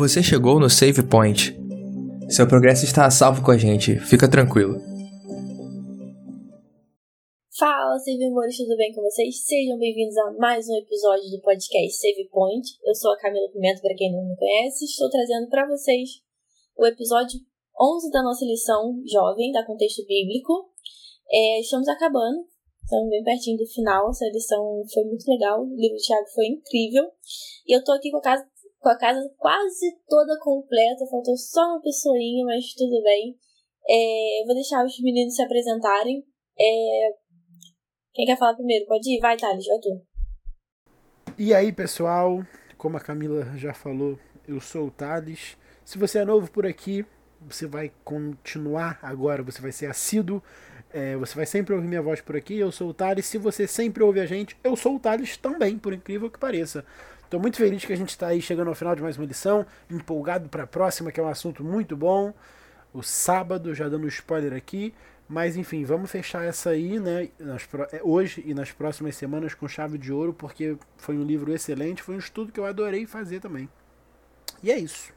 Você chegou no Save Point. Seu progresso está a salvo com a gente, fica tranquilo. Fala, Save Amores, tudo bem com vocês? Sejam bem-vindos a mais um episódio do podcast Save Point. Eu sou a Camila Pimenta, para quem não me conhece, estou trazendo para vocês o episódio 11 da nossa lição jovem, da contexto bíblico. É, estamos acabando, estamos bem pertinho do final. Essa lição foi muito legal, o livro do Thiago foi incrível. E eu tô aqui com a casa, com a casa quase toda completa, faltou só uma pessoinha, mas tudo bem. É, eu vou deixar os meninos se apresentarem. É, quem quer falar primeiro? Pode ir? Vai, Thales, vai tu. E aí, pessoal? Como a Camila já falou, eu sou o Thales. Se você é novo por aqui, você vai continuar agora, você vai ser assíduo, é, você vai sempre ouvir minha voz por aqui. Eu sou o Thales. Se você sempre ouve a gente, eu sou o Thales também, por incrível que pareça. Estou muito feliz que a gente está aí chegando ao final de mais uma lição, empolgado para a próxima, que é um assunto muito bom. O sábado, já dando spoiler aqui. Mas enfim, vamos fechar essa aí, né, nas, é, hoje e nas próximas semanas com chave de ouro, porque foi um livro excelente, foi um estudo que eu adorei fazer também. E é isso.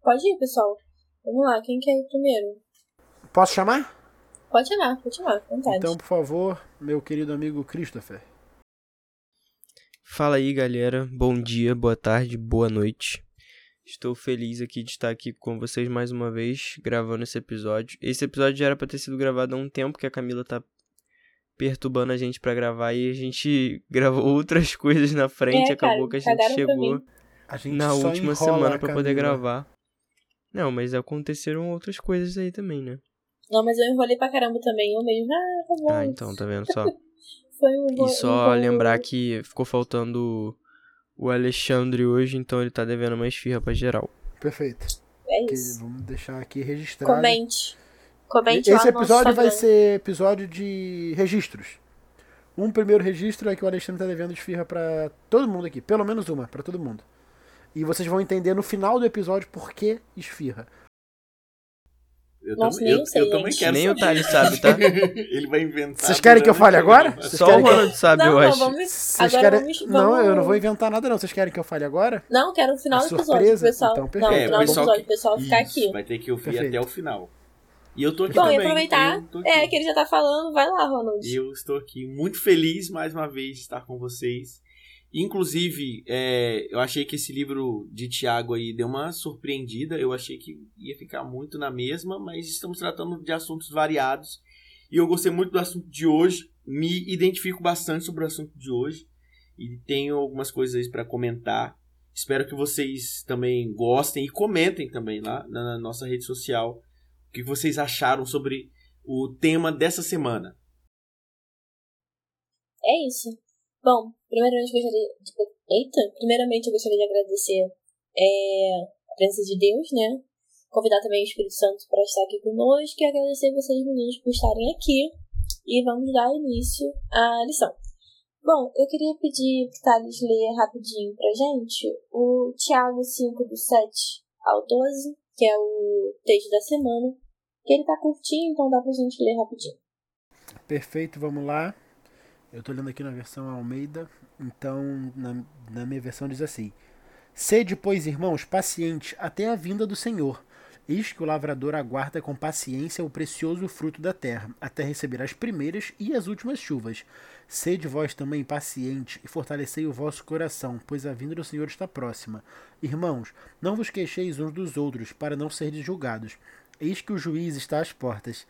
Pode ir, pessoal. Vamos lá, quem quer ir primeiro? Posso chamar? Pode chamar, pode chamar, vontade. Então, por favor, meu querido amigo Christopher. Fala aí, galera. Bom dia, boa tarde, boa noite. Estou feliz aqui de estar aqui com vocês mais uma vez, gravando esse episódio. Esse episódio já era para ter sido gravado há um tempo que a Camila tá perturbando a gente para gravar e a gente gravou outras coisas na frente, é, acabou que a gente chegou a gente na última semana para poder gravar. Não, mas aconteceram outras coisas aí também, né? Não, mas eu enrolei pra caramba também. Eu mesmo, ah, tá bom. Ah, então, tá vendo só? Foi um E só um lembrar que ficou faltando o Alexandre hoje, então ele tá devendo uma esfirra pra geral. Perfeito. É isso. Que vamos deixar aqui registrado. Comente. Comente Esse episódio vai ser episódio de registros. Um primeiro registro é que o Alexandre tá devendo esfirra pra todo mundo aqui. Pelo menos uma, pra todo mundo. E vocês vão entender no final do episódio por que esfirra. Eu, Nossa, nem eu, sei, eu também quero Nem saber. o Thales sabe, tá? Ele vai inventar. Vocês querem que eu fale agora? Vocês Só o Ronald que... sabe, não, eu não, acho. Vamos, Vocês agora querem... vamos, Não, eu não vou inventar nada não. Vocês querem que eu fale agora? Não, quero o final do episódio. Pessoal... Então, não, perfeito. no É, final do pessoal episódio, que- o pessoal ficar aqui. Vai ter que ouvir Perfeito. até o final. E eu tô aqui Bom, também. e aproveitar. É, que ele já tá falando. Vai lá, Ronald. E eu estou aqui muito feliz mais uma vez de estar com vocês. Inclusive, é, eu achei que esse livro de Tiago aí deu uma surpreendida. Eu achei que ia ficar muito na mesma, mas estamos tratando de assuntos variados. E eu gostei muito do assunto de hoje. Me identifico bastante sobre o assunto de hoje. E tenho algumas coisas para comentar. Espero que vocês também gostem e comentem também lá na nossa rede social o que vocês acharam sobre o tema dessa semana. É isso. Bom, primeiramente gostaria de... Eita! Primeiramente eu gostaria de agradecer é, a presença de Deus, né? Convidar também o Espírito Santo para estar aqui conosco e agradecer vocês, meninos, por estarem aqui. E vamos dar início à lição. Bom, eu queria pedir que Thales leia rapidinho pra gente o Tiago 5, do 7 ao 12, que é o texto da semana, que ele tá curtinho, então dá pra gente ler rapidinho. Perfeito, vamos lá. Eu tô lendo aqui na versão Almeida, então na, na minha versão diz assim: Sede, pois, irmãos, pacientes até a vinda do Senhor. Eis que o lavrador aguarda com paciência o precioso fruto da terra, até receber as primeiras e as últimas chuvas. Sede vós também pacientes e fortalecei o vosso coração, pois a vinda do Senhor está próxima. Irmãos, não vos queixeis uns dos outros, para não serdes julgados. Eis que o juiz está às portas.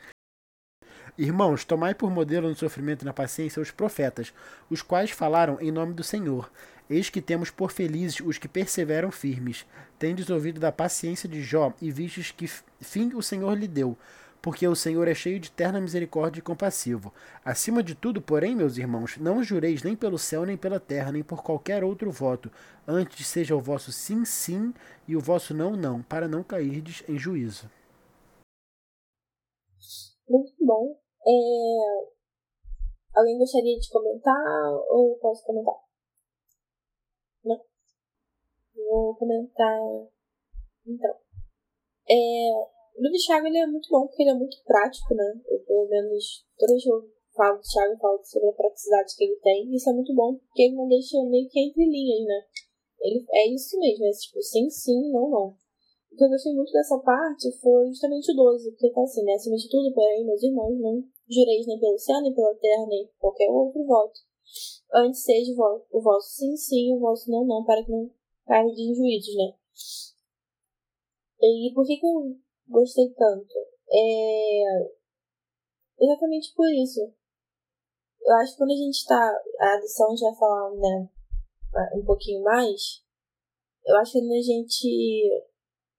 Irmãos, tomai por modelo no sofrimento e na paciência os profetas, os quais falaram em nome do Senhor. Eis que temos por felizes os que perseveram firmes. Tendes ouvido da paciência de Jó e vistes que fim o Senhor lhe deu, porque o Senhor é cheio de terna misericórdia e compassivo. Acima de tudo, porém, meus irmãos, não jureis nem pelo céu, nem pela terra, nem por qualquer outro voto. Antes seja o vosso sim, sim, e o vosso não, não, para não cairdes em juízo. Muito bom. É... Alguém gostaria de comentar ou posso comentar? Não. Vou comentar. Então. É... O de Thiago ele é muito bom porque ele é muito prático, né? Eu, pelo menos, toda vez que eu falo do Thiago, eu falo sobre a praticidade que ele tem. Isso é muito bom porque ele não deixa meio que entre linhas, né? Ele, é isso mesmo, é tipo sim, sim, não, não. O que eu gostei muito dessa parte foi justamente o 12, porque tá assim, né? Acima de tudo, porém, meus irmãos, não jureis nem pelo céu, nem pela terra, nem qualquer outro voto. Antes seja o vosso sim, sim, o vosso não, não, para que não caia de injuízos, né? E por que, que eu gostei tanto? É. Exatamente por isso. Eu acho que quando a gente tá. A lição a gente vai falar, né? Um pouquinho mais. Eu acho que quando a gente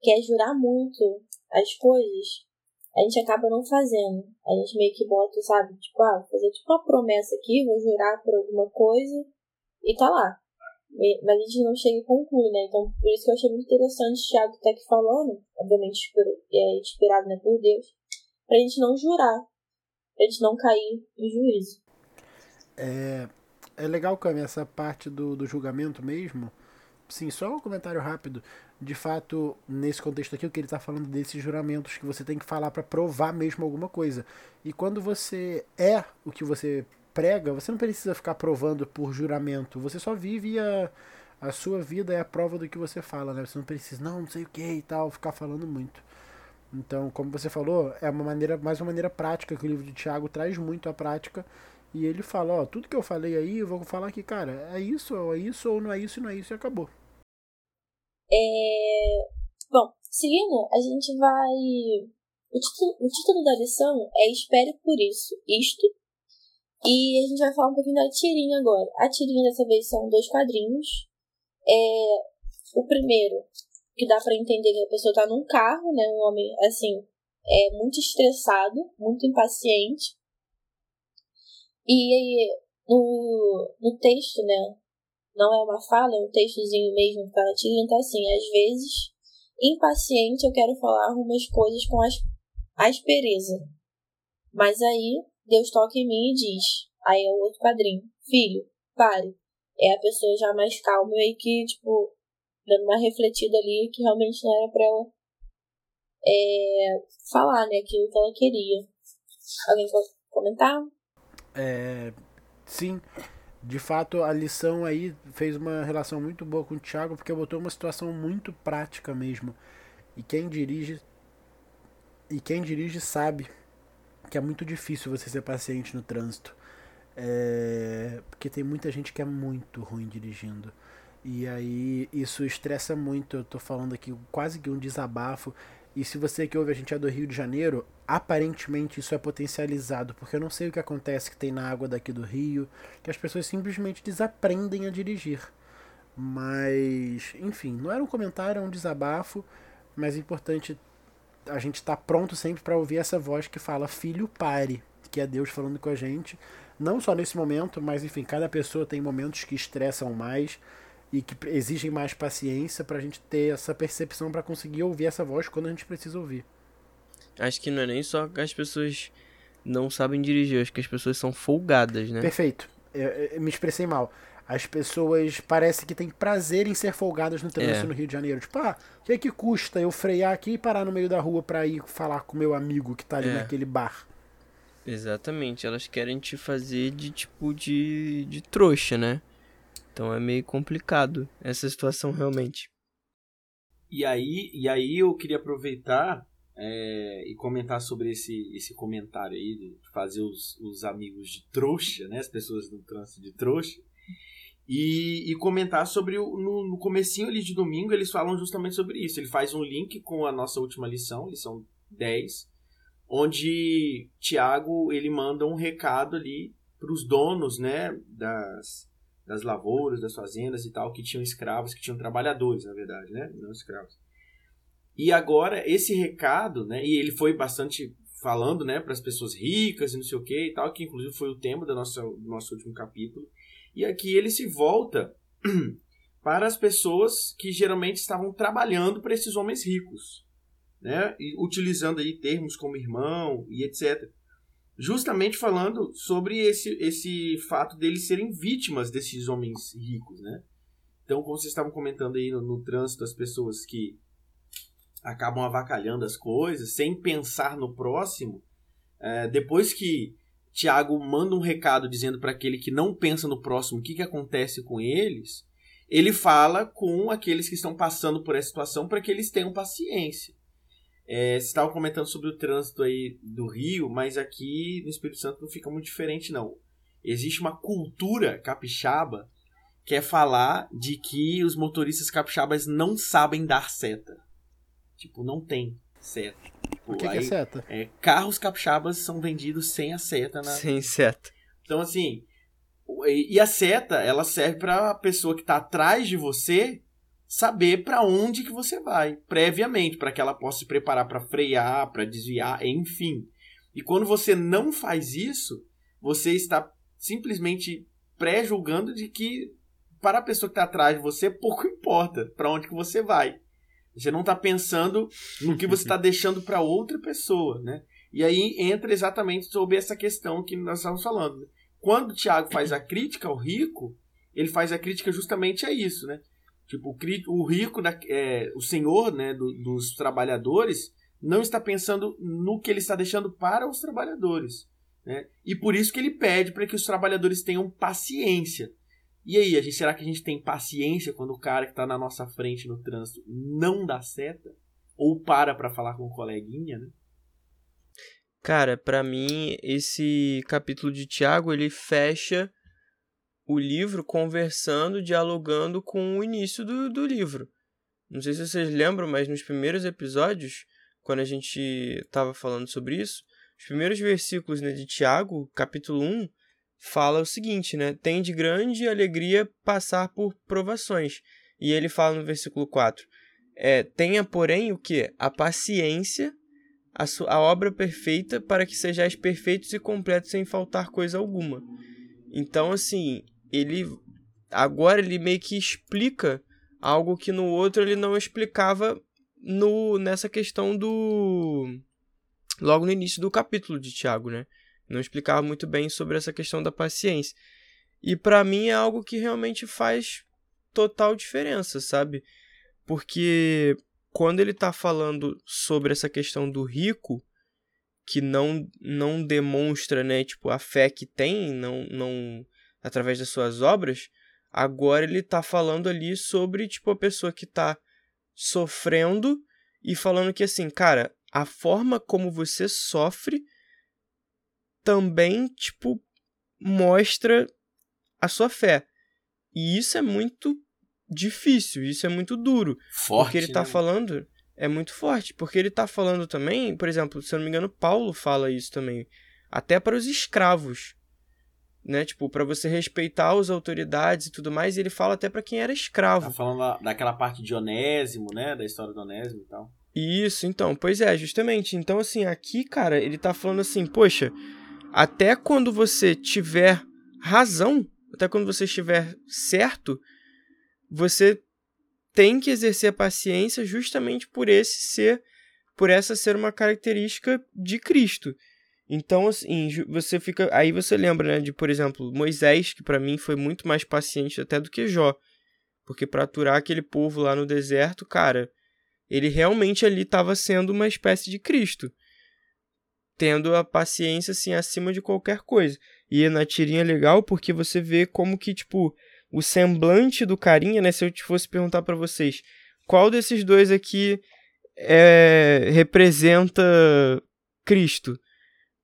quer jurar muito as coisas, a gente acaba não fazendo. A gente meio que bota, sabe? Tipo, ah, fazer tipo uma promessa aqui, vou jurar por alguma coisa e tá lá. Mas a gente não chega e conclui, né? Então, por isso que eu achei muito interessante o Thiago tá aqui falando, obviamente é inspirado né, por Deus, pra gente não jurar, pra gente não cair em juízo. É, é legal, Cami, essa parte do, do julgamento mesmo. Sim, só um comentário rápido. De fato, nesse contexto aqui, o que ele está falando desses juramentos que você tem que falar para provar mesmo alguma coisa. E quando você é o que você prega, você não precisa ficar provando por juramento. Você só vive a, a sua vida é a prova do que você fala, né? Você não precisa, não, não sei o que e tal, ficar falando muito. Então, como você falou, é uma maneira, mais uma maneira prática que o livro de Tiago traz muito à prática. E ele fala, ó, tudo que eu falei aí, eu vou falar aqui, cara, é isso, é isso, ou não é isso, não é isso, e acabou. É... Bom, seguindo, a gente vai. O título, o título da lição é Espere por isso, isto, e a gente vai falar um pouquinho da tirinha agora. A tirinha dessa vez são dois quadrinhos. É, o primeiro, que dá para entender que a pessoa tá num carro, né? Um homem, assim, é muito estressado, muito impaciente. E no, no texto, né? Não é uma fala, é um textozinho mesmo que tá na tirinha, tá assim, às vezes, impaciente, eu quero falar umas coisas com as, aspereza. Mas aí Deus toca em mim e diz. Aí é o outro quadrinho. Filho, pare. É a pessoa já mais calma e que, tipo, dando uma refletida ali que realmente não era pra ela é, falar, né, aquilo que ela queria. Alguém pode comentar? É, sim, de fato a lição aí fez uma relação muito boa com o Thiago porque botou uma situação muito prática mesmo. E quem dirige e quem dirige sabe que é muito difícil você ser paciente no trânsito. É, porque tem muita gente que é muito ruim dirigindo. E aí isso estressa muito. Eu tô falando aqui quase que um desabafo. E se você que ouve a gente é do Rio de Janeiro, aparentemente isso é potencializado, porque eu não sei o que acontece que tem na água daqui do Rio, que as pessoas simplesmente desaprendem a dirigir. Mas, enfim, não era um comentário, é um desabafo, mas é importante a gente está pronto sempre para ouvir essa voz que fala filho pare, que é Deus falando com a gente, não só nesse momento, mas enfim, cada pessoa tem momentos que estressam mais e que exigem mais paciência para a gente ter essa percepção para conseguir ouvir essa voz quando a gente precisa ouvir. Acho que não é nem só que as pessoas não sabem dirigir, acho que as pessoas são folgadas, né? Perfeito. Eu, eu me expressei mal as pessoas parece que têm prazer em ser folgadas no trânsito é. no Rio de Janeiro. Tipo, ah, o que é que custa eu frear aqui e parar no meio da rua para ir falar com meu amigo que tá ali é. naquele bar? Exatamente, elas querem te fazer de tipo de, de trouxa, né? Então é meio complicado essa situação realmente. E aí, e aí eu queria aproveitar é, e comentar sobre esse, esse comentário aí de fazer os, os amigos de trouxa, né? As pessoas no trânsito de trouxa. E, e, comentar sobre o, no, no comecinho ali de domingo eles falam justamente sobre isso. Ele faz um link com a nossa última lição, lição 10, onde Tiago ele manda um recado ali para os donos, né, das, das lavouras, das fazendas e tal, que tinham escravos, que tinham trabalhadores, na verdade, né, não escravos. E agora esse recado, né, e ele foi bastante falando, né, para as pessoas ricas e não sei o que e tal, que inclusive foi o tema do nosso, do nosso último capítulo. E aqui ele se volta para as pessoas que geralmente estavam trabalhando para esses homens ricos, né? E utilizando aí termos como irmão e etc. Justamente falando sobre esse, esse fato deles serem vítimas desses homens ricos, né? Então, como vocês estavam comentando aí no, no trânsito, as pessoas que acabam avacalhando as coisas sem pensar no próximo, é, depois que Tiago manda um recado dizendo para aquele que não pensa no próximo o que, que acontece com eles. ele fala com aqueles que estão passando por essa situação para que eles tenham paciência. É, você estava comentando sobre o trânsito aí do Rio, mas aqui no Espírito Santo não fica muito diferente, não. Existe uma cultura capixaba que é falar de que os motoristas capixabas não sabem dar seta. Tipo, não tem seta. Tipo, o que, aí, que é seta? É, carros capixabas são vendidos sem a seta. Na... Sem seta. Então, assim, e a seta, ela serve para a pessoa que está atrás de você saber para onde que você vai, previamente, para que ela possa se preparar para frear, para desviar, enfim. E quando você não faz isso, você está simplesmente pré-julgando de que para a pessoa que está atrás de você, pouco importa para onde que você vai. Você não está pensando no que você está deixando para outra pessoa, né? E aí entra exatamente sobre essa questão que nós estamos falando. Quando o Tiago faz a crítica ao rico, ele faz a crítica justamente a isso, né? Tipo, o rico, da, é, o senhor né, do, dos trabalhadores, não está pensando no que ele está deixando para os trabalhadores. Né? E por isso que ele pede para que os trabalhadores tenham paciência. E aí, a gente, será que a gente tem paciência quando o cara que está na nossa frente no trânsito não dá seta? Ou para para falar com o coleguinha, né? Cara, para mim, esse capítulo de Tiago, ele fecha o livro conversando, dialogando com o início do, do livro. Não sei se vocês lembram, mas nos primeiros episódios, quando a gente estava falando sobre isso, os primeiros versículos né, de Tiago, capítulo 1, fala o seguinte, né? Tem de grande alegria passar por provações. E ele fala no versículo 4, é, tenha, porém, o que? A paciência, a, sua, a obra perfeita, para que sejais perfeitos e completos sem faltar coisa alguma. Então, assim, ele agora ele meio que explica algo que no outro ele não explicava no nessa questão do logo no início do capítulo de Tiago, né? Não explicava muito bem sobre essa questão da paciência. E para mim é algo que realmente faz total diferença, sabe? Porque quando ele está falando sobre essa questão do rico, que não não demonstra, né, tipo, a fé que tem, não não através das suas obras, agora ele está falando ali sobre tipo a pessoa que está sofrendo e falando que assim, cara, a forma como você sofre também tipo mostra a sua fé. E isso é muito difícil, isso é muito duro. Forte, porque ele está né? falando é muito forte, porque ele está falando também, por exemplo, se eu não me engano, Paulo fala isso também, até para os escravos né? Tipo, para você respeitar as autoridades e tudo mais. E ele fala até para quem era escravo. Tá falando da, daquela parte de Onésimo, né? Da história do Onésimo e tal. Isso, então, pois é, justamente. Então, assim, aqui, cara, ele tá falando assim, poxa, até quando você tiver razão, até quando você estiver certo, você tem que exercer a paciência justamente por esse ser, por essa ser uma característica de Cristo. Então, assim, você fica. Aí você lembra, né, de, por exemplo, Moisés, que para mim foi muito mais paciente até do que Jó. Porque para aturar aquele povo lá no deserto, cara, ele realmente ali estava sendo uma espécie de Cristo. Tendo a paciência, assim, acima de qualquer coisa. E na tirinha é legal porque você vê como que, tipo, o semblante do carinha, né? Se eu te fosse perguntar para vocês, qual desses dois aqui é, representa Cristo?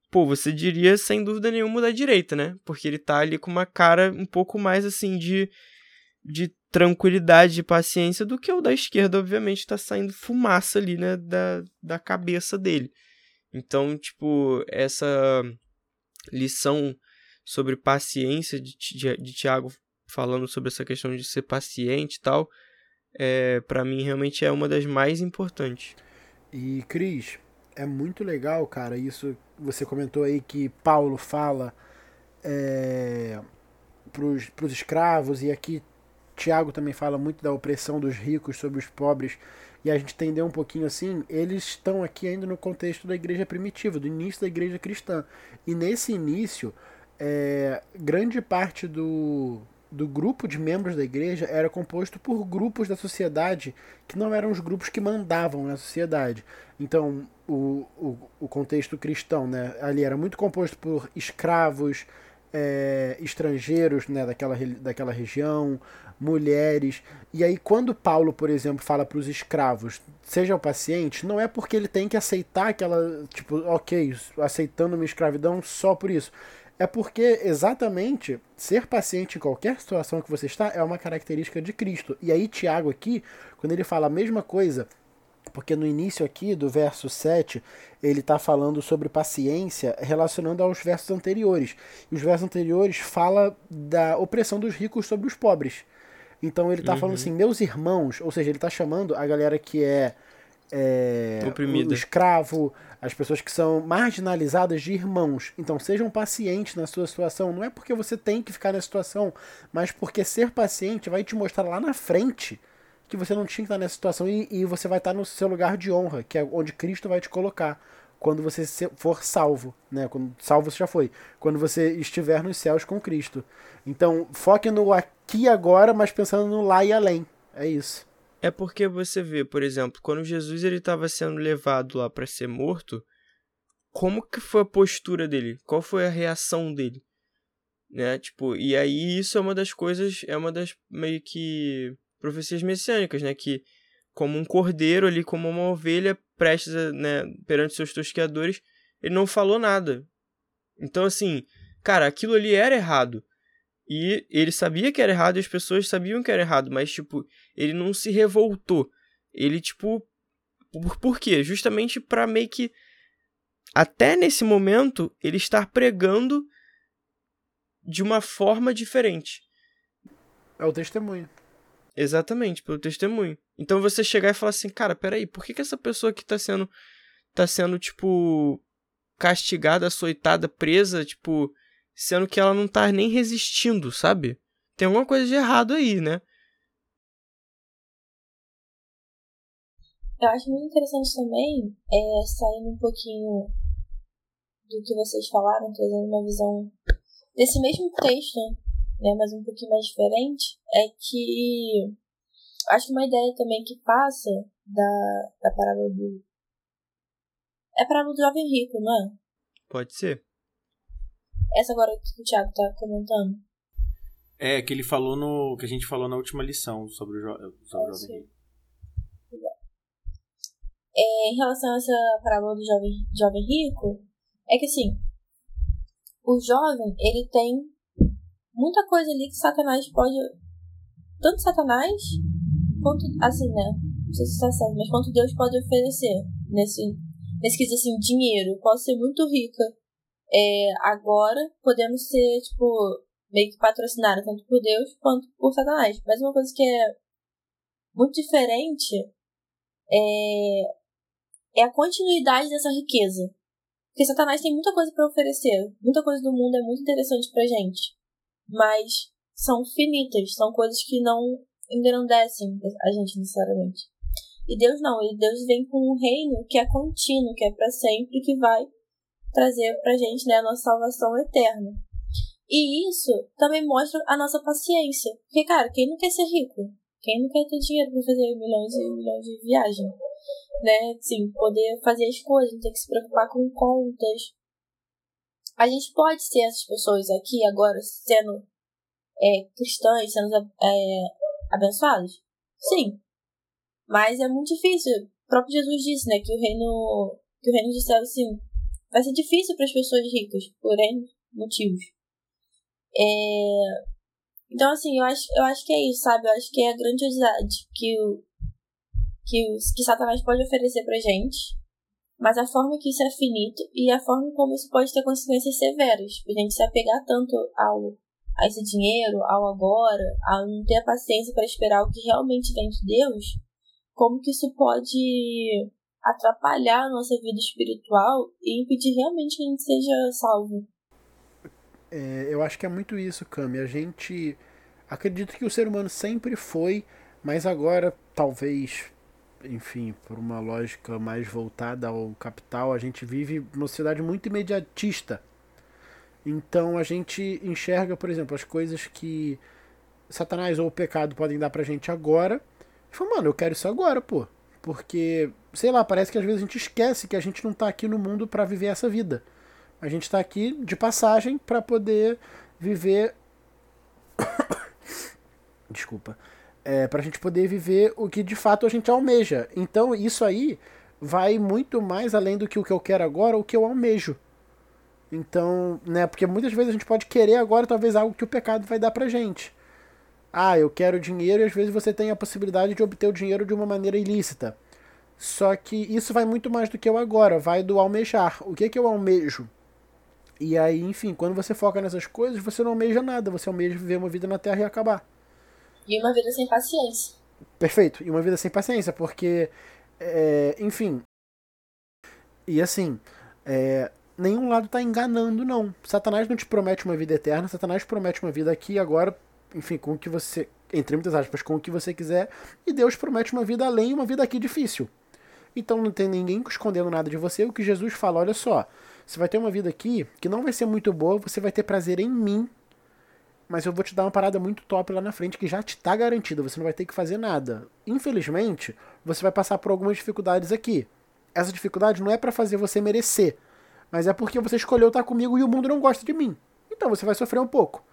Pô, você diria sem dúvida nenhuma da direita, né? Porque ele tá ali com uma cara um pouco mais assim de, de tranquilidade e paciência do que o da esquerda, obviamente, tá saindo fumaça ali, né, da, da cabeça dele. Então, tipo, essa lição sobre paciência de, de, de Tiago falando sobre essa questão de ser paciente e tal, é, para mim realmente é uma das mais importantes. E Cris, é muito legal, cara, isso você comentou aí que Paulo fala é, para os escravos, e aqui Tiago também fala muito da opressão dos ricos sobre os pobres, e a gente entendeu um pouquinho assim, eles estão aqui ainda no contexto da igreja primitiva, do início da igreja cristã. E nesse início, é, grande parte do, do grupo de membros da igreja era composto por grupos da sociedade que não eram os grupos que mandavam na sociedade. Então, o, o, o contexto cristão né, ali era muito composto por escravos, é, estrangeiros né, daquela, daquela região, mulheres. E aí, quando Paulo, por exemplo, fala para os escravos, sejam pacientes, não é porque ele tem que aceitar aquela, tipo, ok, aceitando uma escravidão só por isso. É porque exatamente ser paciente em qualquer situação que você está é uma característica de Cristo. E aí, Tiago, aqui, quando ele fala a mesma coisa, porque no início aqui do verso 7, ele está falando sobre paciência relacionando aos versos anteriores. E os versos anteriores fala da opressão dos ricos sobre os pobres. Então ele está uhum. falando assim, meus irmãos, ou seja, ele está chamando a galera que é, é o escravo, as pessoas que são marginalizadas de irmãos. Então sejam pacientes na sua situação. Não é porque você tem que ficar nessa situação, mas porque ser paciente vai te mostrar lá na frente que você não tinha que estar nessa situação e, e você vai estar no seu lugar de honra, que é onde Cristo vai te colocar quando você for salvo, né? Quando salvo você já foi, quando você estiver nos céus com Cristo. Então, foque no aqui e agora, mas pensando no lá e além. É isso. É porque você vê, por exemplo, quando Jesus ele estava sendo levado lá para ser morto, como que foi a postura dele? Qual foi a reação dele? Né? Tipo, e aí isso é uma das coisas, é uma das meio que profecias messiânicas, né? Que como um cordeiro ali, como uma ovelha prestes a, né, perante seus tosqueadores, ele não falou nada. Então, assim, cara, aquilo ali era errado. E ele sabia que era errado e as pessoas sabiam que era errado, mas, tipo, ele não se revoltou. Ele, tipo. Por, por quê? Justamente para meio que. Até nesse momento, ele estar pregando de uma forma diferente. É o testemunho. Exatamente, pelo testemunho. Então você chegar e falar assim, cara, peraí, por que, que essa pessoa que tá sendo, tá sendo, tipo, castigada, açoitada, presa, tipo, sendo que ela não tá nem resistindo, sabe? Tem alguma coisa de errado aí, né? Eu acho muito interessante também, é, saindo um pouquinho do que vocês falaram, trazendo uma visão desse mesmo texto, né, mas um pouquinho mais diferente, é que acho que uma ideia também que passa da, da parábola do. É a parábola do jovem rico, não é? Pode ser. Essa agora que o Thiago tá comentando. É, que ele falou no. que a gente falou na última lição sobre o, jo, sobre o jovem rico. É, em relação a essa parábola do jovem, jovem rico, é que assim, o jovem, ele tem muita coisa ali que Satanás pode. Tanto Satanás, quanto. Assim, né? Não sei se está certo, mas quanto Deus pode oferecer nesse. Nesse quesito assim, dinheiro. Posso ser muito rica. É, agora podemos ser, tipo, meio que patrocinada tanto por Deus quanto por Satanás. Mas uma coisa que é muito diferente é, é a continuidade dessa riqueza. Porque Satanás tem muita coisa para oferecer. Muita coisa do mundo é muito interessante pra gente mas são finitas, são coisas que não engrandecem a gente necessariamente. E Deus não, Deus vem com um reino que é contínuo, que é para sempre, que vai trazer pra gente né, a nossa salvação eterna. E isso também mostra a nossa paciência. Porque, cara, quem não quer ser rico? Quem não quer ter dinheiro para fazer milhões e milhões de viagens? Né? Sim, poder fazer as coisas, não ter que se preocupar com contas, a gente pode ser essas pessoas aqui agora sendo é, cristãs, sendo é, abençoados? Sim. Mas é muito difícil. O próprio Jesus disse, né, que o reino, que o reino dos céus, sim, vai ser difícil para as pessoas ricas, por N motivos. É... Então, assim, eu acho, eu acho que é isso, sabe? Eu acho que é a grandiosidade que o, que, o, que Satanás pode oferecer pra gente mas a forma que isso é finito e a forma como isso pode ter consequências severas. A gente se apegar tanto ao, a esse dinheiro, ao agora, a não ter a paciência para esperar o que realmente vem de Deus, como que isso pode atrapalhar a nossa vida espiritual e impedir realmente que a gente seja salvo. É, eu acho que é muito isso, Cami. A gente acredita que o ser humano sempre foi, mas agora talvez enfim, por uma lógica mais voltada ao capital, a gente vive numa sociedade muito imediatista. Então a gente enxerga, por exemplo, as coisas que Satanás ou o pecado podem dar pra gente agora. E fala, mano, eu quero isso agora, pô. Porque, sei lá, parece que às vezes a gente esquece que a gente não tá aqui no mundo para viver essa vida. A gente está aqui de passagem para poder viver. Desculpa. É, para a gente poder viver o que de fato a gente almeja. Então isso aí vai muito mais além do que o que eu quero agora, o que eu almejo. Então, né, porque muitas vezes a gente pode querer agora talvez algo que o pecado vai dar pra gente. Ah, eu quero dinheiro e às vezes você tem a possibilidade de obter o dinheiro de uma maneira ilícita. Só que isso vai muito mais do que o agora, vai do almejar. O que é que eu almejo? E aí, enfim, quando você foca nessas coisas, você não almeja nada, você almeja viver uma vida na Terra e acabar. E uma vida sem paciência. Perfeito, e uma vida sem paciência, porque, é, enfim. E assim, é, nenhum lado está enganando, não. Satanás não te promete uma vida eterna, Satanás promete uma vida aqui agora enfim, com o que você, entre muitas aspas, com o que você quiser, e Deus promete uma vida além e uma vida aqui difícil. Então não tem ninguém escondendo nada de você. O que Jesus fala, olha só, você vai ter uma vida aqui que não vai ser muito boa, você vai ter prazer em mim, mas eu vou te dar uma parada muito top lá na frente que já te está garantida, você não vai ter que fazer nada. Infelizmente, você vai passar por algumas dificuldades aqui. Essa dificuldade não é para fazer você merecer, mas é porque você escolheu estar comigo e o mundo não gosta de mim. Então você vai sofrer um pouco.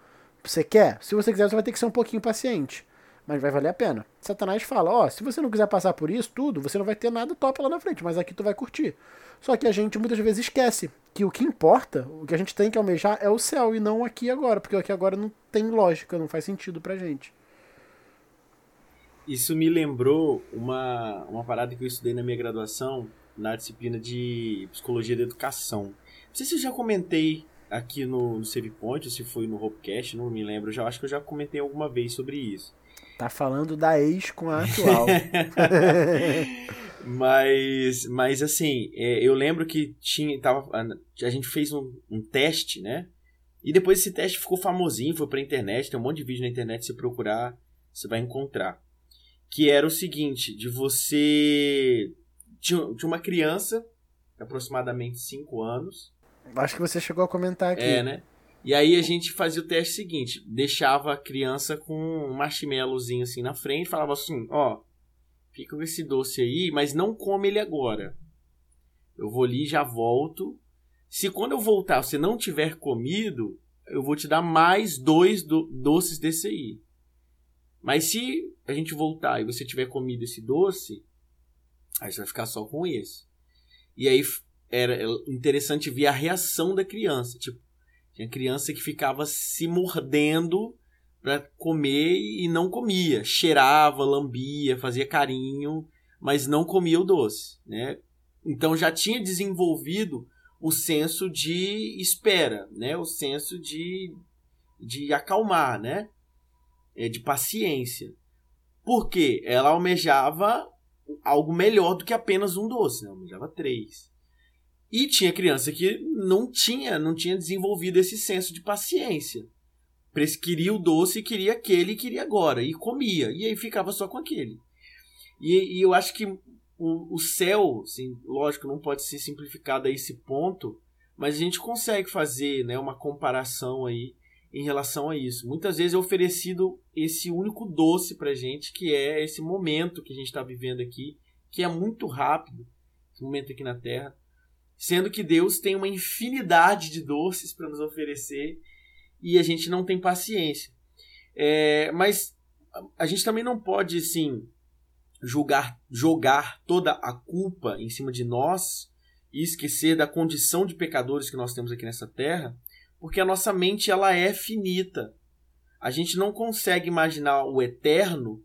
Você quer? Se você quiser, você vai ter que ser um pouquinho paciente. Mas vai valer a pena. Satanás fala, ó, oh, se você não quiser passar por isso tudo, você não vai ter nada top lá na frente, mas aqui tu vai curtir. Só que a gente muitas vezes esquece que o que importa, o que a gente tem que almejar é o céu e não aqui agora, porque aqui agora não tem lógica, não faz sentido pra gente. Isso me lembrou uma, uma parada que eu estudei na minha graduação, na disciplina de Psicologia da Educação. Não sei se eu já comentei aqui no, no Save Point, se foi no Hopecast, não me lembro. Já acho que eu já comentei alguma vez sobre isso. Tá falando da ex com a atual. mas, mas assim, é, eu lembro que tinha, tava, a gente fez um, um teste, né? E depois esse teste ficou famosinho, foi pra internet, tem um monte de vídeo na internet, se procurar, você vai encontrar. Que era o seguinte, de você... Tinha, tinha uma criança, aproximadamente 5 anos, Acho que você chegou a comentar aqui. É, né? E aí a gente fazia o teste seguinte: deixava a criança com um marshmallowzinho assim na frente, falava assim: ó, fica com esse doce aí, mas não come ele agora. Eu vou ali, já volto. Se quando eu voltar você não tiver comido, eu vou te dar mais dois do doces desse aí. Mas se a gente voltar e você tiver comido esse doce, aí você vai ficar só com esse. E aí era interessante ver a reação da criança. Tipo, tinha criança que ficava se mordendo para comer e não comia. Cheirava, lambia, fazia carinho, mas não comia o doce, né? Então já tinha desenvolvido o senso de espera, né? O senso de, de acalmar, né? É, de paciência. Porque ela almejava algo melhor do que apenas um doce, né? almejava três. E tinha criança que não tinha, não tinha desenvolvido esse senso de paciência. Queria o doce, queria aquele queria agora. E comia. E aí ficava só com aquele. E, e eu acho que o, o céu, assim, lógico, não pode ser simplificado a esse ponto, mas a gente consegue fazer né, uma comparação aí em relação a isso. Muitas vezes é oferecido esse único doce pra gente, que é esse momento que a gente está vivendo aqui, que é muito rápido, esse momento aqui na Terra sendo que Deus tem uma infinidade de doces para nos oferecer e a gente não tem paciência. É, mas a gente também não pode, assim, julgar, jogar toda a culpa em cima de nós e esquecer da condição de pecadores que nós temos aqui nessa terra, porque a nossa mente ela é finita. A gente não consegue imaginar o eterno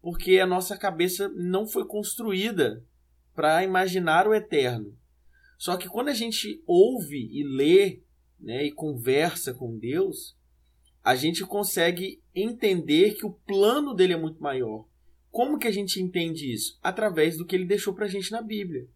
porque a nossa cabeça não foi construída para imaginar o eterno. Só que quando a gente ouve e lê né, e conversa com Deus, a gente consegue entender que o plano dele é muito maior. Como que a gente entende isso? Através do que ele deixou para a gente na Bíblia.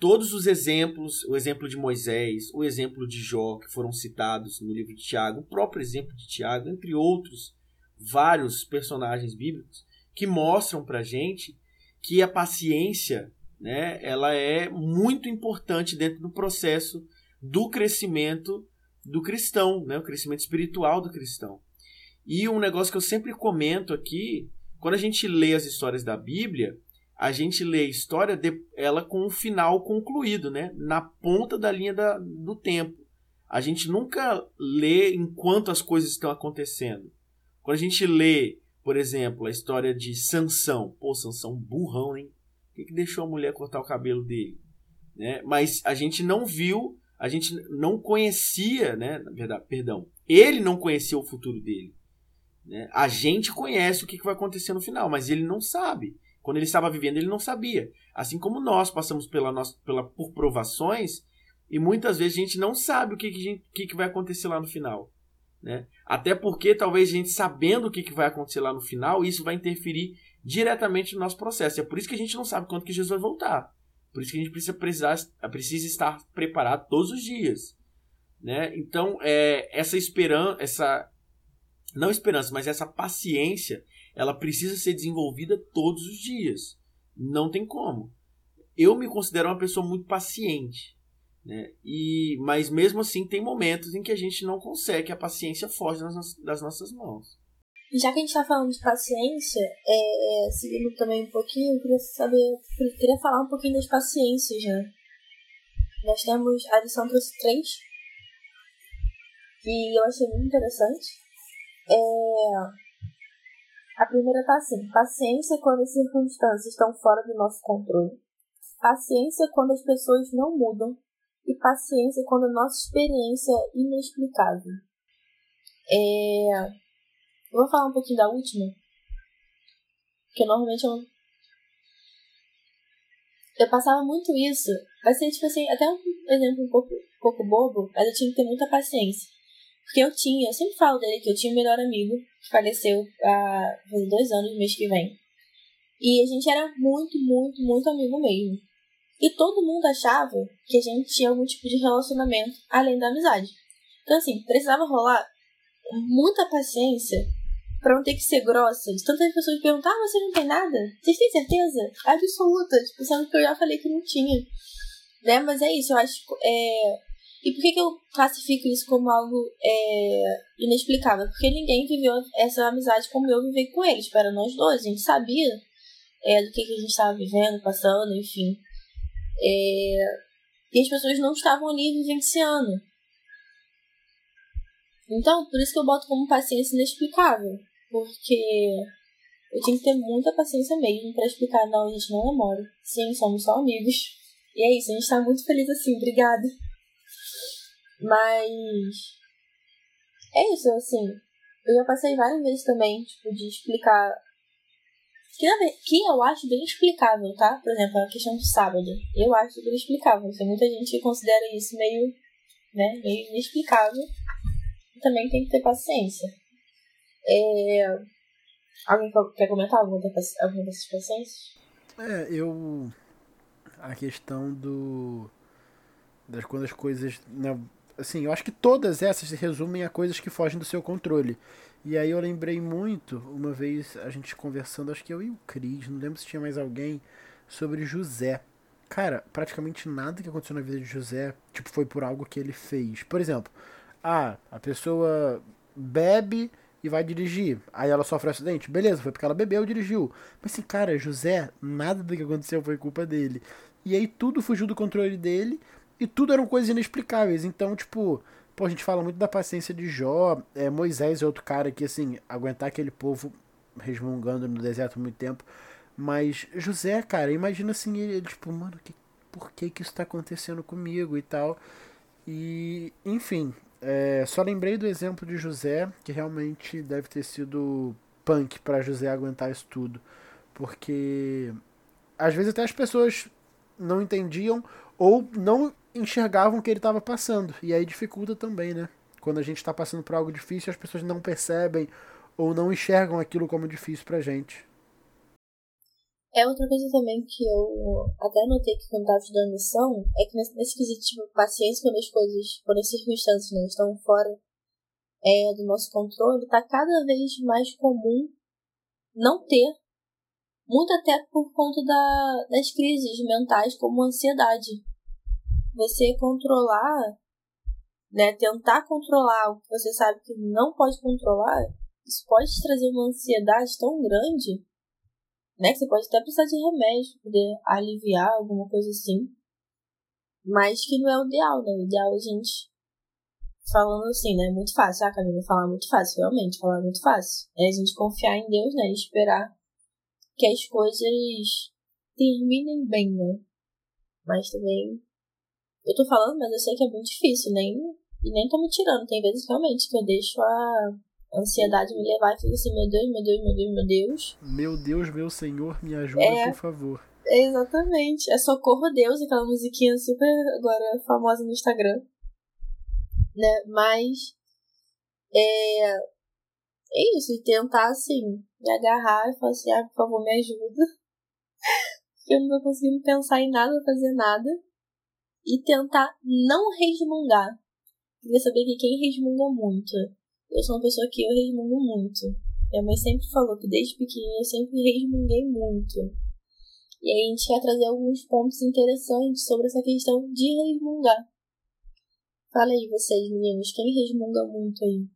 Todos os exemplos, o exemplo de Moisés, o exemplo de Jó, que foram citados no livro de Tiago, o próprio exemplo de Tiago, entre outros vários personagens bíblicos, que mostram para a gente que a paciência né, ela é muito importante dentro do processo do crescimento do cristão, né, o crescimento espiritual do cristão. E um negócio que eu sempre comento aqui, quando a gente lê as histórias da Bíblia, a gente lê a história de, ela com um final concluído, né? Na ponta da linha da, do tempo. A gente nunca lê enquanto as coisas estão acontecendo. Quando a gente lê, por exemplo, a história de Sansão, pô, Sansão burrão, hein? Que, que deixou a mulher cortar o cabelo dele? Né? Mas a gente não viu, a gente não conhecia, né? Na verdade, perdão, ele não conhecia o futuro dele. Né? A gente conhece o que, que vai acontecer no final, mas ele não sabe. Quando ele estava vivendo, ele não sabia. Assim como nós passamos pela nossa, pela, por provações e muitas vezes a gente não sabe o que, que, que, que vai acontecer lá no final. Né? Até porque talvez a gente sabendo o que, que vai acontecer lá no final, isso vai interferir diretamente no nosso processo. É por isso que a gente não sabe quando que Jesus vai voltar. Por isso que a gente precisa, precisar, precisa estar preparado todos os dias. Né? Então, é, essa esperança, essa não esperança, mas essa paciência, ela precisa ser desenvolvida todos os dias. Não tem como. Eu me considero uma pessoa muito paciente. Né? E, mas mesmo assim, tem momentos em que a gente não consegue, a paciência foge das, das nossas mãos. Já que a gente está falando de paciência, é, é, seguindo também um pouquinho, eu queria saber, eu queria falar um pouquinho das paciências, né? Nós temos a lição trouxe três, que eu achei muito interessante. É, a primeira tá assim: paciência quando as circunstâncias estão fora do nosso controle. Paciência quando as pessoas não mudam e paciência quando a nossa experiência é inexplicável. É... Eu vou falar um pouquinho da última, que normalmente eu eu passava muito isso. Ser, tipo assim, até um exemplo um pouco, um pouco bobo, mas eu tinha que ter muita paciência. Porque eu tinha, eu sempre falo dele que eu tinha um melhor amigo, que faleceu há dois anos, no mês que vem. E a gente era muito, muito, muito amigo mesmo. E todo mundo achava que a gente tinha algum tipo de relacionamento além da amizade. Então, assim, precisava rolar muita paciência para não ter que ser grossa. De tantas pessoas perguntar, ah, você não tem nada? Vocês têm certeza? Absoluta. Tipo, sendo que eu já falei que não tinha. Né? Mas é isso, eu acho. É... E por que, que eu classifico isso como algo é... inexplicável? Porque ninguém viveu essa amizade como eu vivi com eles. Para nós dois, a gente sabia é, do que, que a gente estava vivendo, passando, enfim. É, e as pessoas não estavam ali vivenciando. Então, por isso que eu boto como paciência inexplicável. Porque eu tinha que ter muita paciência mesmo para explicar, não, a gente não namora. Sim, somos só amigos. E é isso, a gente tá muito feliz assim, obrigada. Mas. É isso, assim. Eu já passei várias vezes também, tipo, de explicar que, que eu acho bem explicável, tá? Por exemplo, a questão do sábado. Eu acho bem explicável. Tem muita gente que considera isso meio, né, meio inexplicável. Também tem que ter paciência. É... Alguém quer comentar alguma, alguma dessas paciências? É, eu. A questão do. Das quando as coisas. Né, assim, eu acho que todas essas se resumem a coisas que fogem do seu controle. E aí eu lembrei muito, uma vez a gente conversando, acho que eu e o Cris, não lembro se tinha mais alguém, sobre José. Cara, praticamente nada que aconteceu na vida de José, tipo, foi por algo que ele fez. Por exemplo, ah, a pessoa bebe e vai dirigir. Aí ela sofre um acidente. Beleza, foi porque ela bebeu e dirigiu. Mas assim, cara, José, nada do que aconteceu foi culpa dele. E aí tudo fugiu do controle dele e tudo eram coisas inexplicáveis. Então, tipo, Pô, a gente fala muito da paciência de Jó. É, Moisés é outro cara que, assim, aguentar aquele povo resmungando no deserto muito tempo. Mas José, cara, imagina assim, ele, tipo, mano, que, por que que isso tá acontecendo comigo e tal. E, enfim, é, só lembrei do exemplo de José, que realmente deve ter sido punk para José aguentar isso tudo. Porque às vezes até as pessoas não entendiam ou não enxergavam o que ele estava passando. E aí dificulta também, né? Quando a gente está passando por algo difícil, as pessoas não percebem ou não enxergam aquilo como difícil pra gente. É outra coisa também que eu até notei que quando estava estudando lição, é que nesse, nesse quesito, tipo, paciência quando as coisas, quando as circunstâncias né, estão fora é, do nosso controle, está cada vez mais comum não ter, muito até por conta da, das crises mentais como ansiedade. Você controlar, né, tentar controlar o que você sabe que não pode controlar, isso pode trazer uma ansiedade tão grande, né? Que você pode até precisar de remédio pra poder aliviar alguma coisa assim. Mas que não é o ideal, né? O ideal é a gente falando assim, né? Muito fácil. Ah, Camila, falar muito fácil, realmente, falar muito fácil. É a gente confiar em Deus, né? E esperar que as coisas terminem bem, né? Mas também. Eu tô falando, mas eu sei que é muito difícil, nem, e nem tô me tirando. Tem vezes realmente que eu deixo a ansiedade me levar e fico assim, meu Deus, meu Deus, meu Deus, meu Deus. Meu Deus, meu Senhor, me ajuda, É. por favor. Exatamente. É Socorro Deus, aquela musiquinha super agora famosa no Instagram. Né? Mas é, é isso, e tentar assim, me agarrar e falar assim, ah, por favor, me ajuda. Porque eu não tô conseguindo pensar em nada, fazer nada. E tentar não resmungar. Queria saber que quem resmunga muito. Eu sou uma pessoa que eu resmungo muito. Minha mãe sempre falou que desde pequenininha eu sempre resmunguei muito. E aí a gente quer trazer alguns pontos interessantes sobre essa questão de resmungar. Fala aí vocês, meninos, quem resmunga muito aí?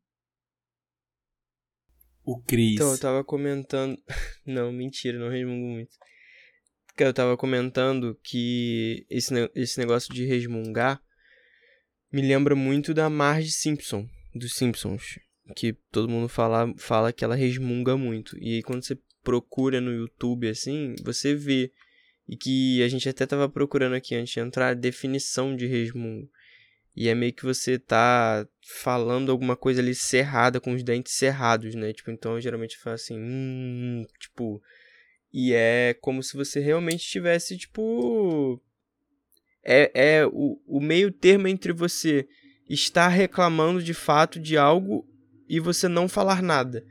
O Cris. Então, eu tava comentando. Não, mentira, não resmungo muito. Porque eu tava comentando que esse, ne- esse negócio de resmungar me lembra muito da Marge Simpson, dos Simpsons. Que todo mundo fala, fala que ela resmunga muito. E aí, quando você procura no YouTube assim, você vê. E que a gente até tava procurando aqui antes de entrar a definição de resmungo. E é meio que você tá falando alguma coisa ali cerrada, com os dentes cerrados, né? Tipo, então geralmente falo assim, hum, tipo. E é como se você realmente estivesse, tipo. É, é o, o meio termo entre você estar reclamando de fato de algo e você não falar nada.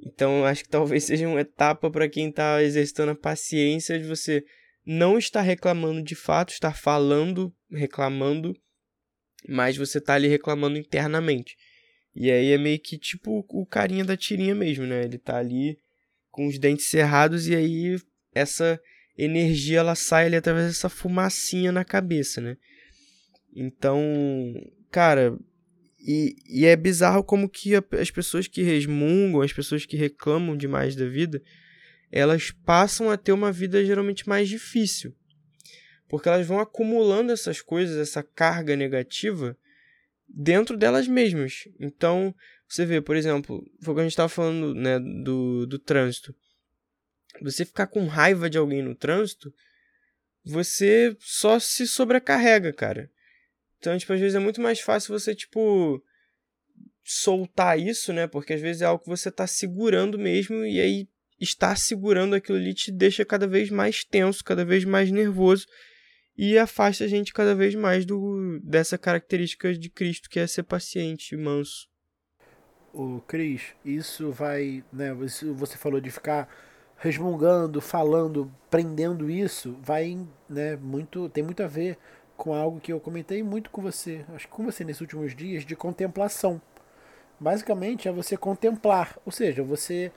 Então, acho que talvez seja uma etapa para quem está exercitando a paciência de você não estar reclamando de fato, estar falando, reclamando, mas você tá ali reclamando internamente. E aí é meio que tipo o carinha da tirinha mesmo, né? Ele tá ali com os dentes cerrados e aí essa energia ela sai ali através dessa fumacinha na cabeça, né? Então, cara, e, e é bizarro como que a- as pessoas que resmungam, as pessoas que reclamam demais da vida, elas passam a ter uma vida geralmente mais difícil. Porque elas vão acumulando essas coisas, essa carga negativa, dentro delas mesmas. Então, você vê, por exemplo, foi o que a gente estava falando né, do, do trânsito. Você ficar com raiva de alguém no trânsito, você só se sobrecarrega, cara. Então, tipo, às vezes é muito mais fácil você, tipo, soltar isso, né? Porque às vezes é algo que você tá segurando mesmo e aí estar segurando aquilo ali te deixa cada vez mais tenso, cada vez mais nervoso e afasta a gente cada vez mais do dessa característica de Cristo, que é ser paciente manso. O Cris, isso vai, né, você falou de ficar resmungando, falando, prendendo isso, vai, né, muito, tem muito a ver com algo que eu comentei muito com você, acho que com você nesses últimos dias de contemplação. Basicamente é você contemplar, ou seja, você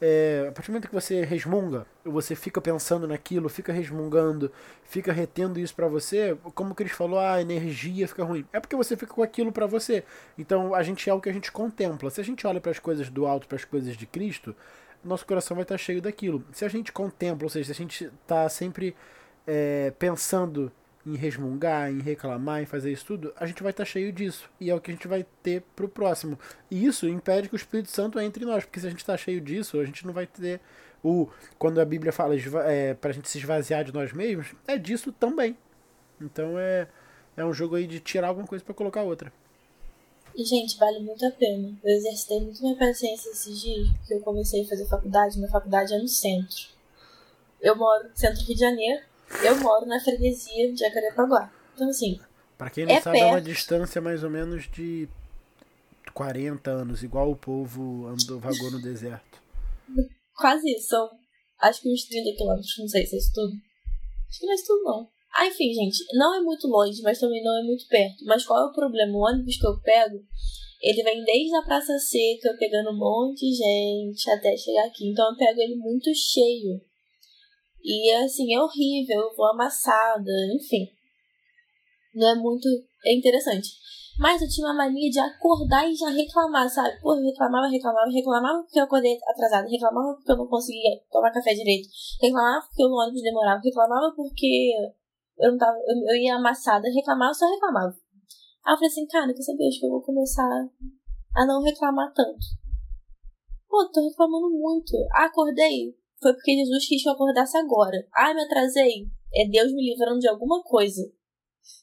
é, a partir do momento que você resmunga, você fica pensando naquilo, fica resmungando, fica retendo isso pra você, como o Cris falou, "Ah, a energia fica ruim. É porque você fica com aquilo pra você. Então a gente é o que a gente contempla. Se a gente olha para as coisas do alto, para as coisas de Cristo, nosso coração vai estar cheio daquilo. Se a gente contempla, ou seja, se a gente está sempre é, pensando em resmungar, em reclamar, em fazer isso tudo, a gente vai estar cheio disso. E é o que a gente vai ter pro próximo. E isso impede que o Espírito Santo entre em nós, porque se a gente está cheio disso, a gente não vai ter o. Quando a Bíblia fala é, pra gente se esvaziar de nós mesmos, é disso também. Então é, é um jogo aí de tirar alguma coisa para colocar outra. E, gente, vale muito a pena. Eu exercitei muito minha paciência esses dias, porque eu comecei a fazer faculdade. Minha faculdade é no centro. Eu moro no centro do Rio de Janeiro. Eu moro na freguesia de Jacarepaguá. Então, assim, Pra quem não É sabe, é uma perto. distância mais ou menos de 40 anos, igual o povo andou, vagou no deserto. quase isso. São, acho que uns 30 quilômetros. Não sei se é isso tudo. Acho que não é isso tudo, não. Ah, enfim, gente. Não é muito longe, mas também não é muito perto. Mas qual é o problema? O ônibus que eu pego, ele vem desde a Praça Seca, pegando um monte de gente até chegar aqui. Então eu pego ele muito cheio. E assim, é horrível, eu vou amassada, enfim. Não é muito. É interessante. Mas eu tinha uma mania de acordar e já reclamar, sabe? Pô, eu reclamava, reclamava, reclamava porque eu acordei atrasada, reclamava porque eu não conseguia tomar café direito, reclamava porque o ônibus demorava, reclamava porque eu não tava, eu, eu ia amassada, reclamava, só reclamava. Aí eu falei assim, cara, quer saber? Acho que eu vou começar a não reclamar tanto. Pô, tô reclamando muito. Acordei. Foi porque Jesus quis que eu acordasse agora. Ah, me atrasei. É Deus me livrando de alguma coisa.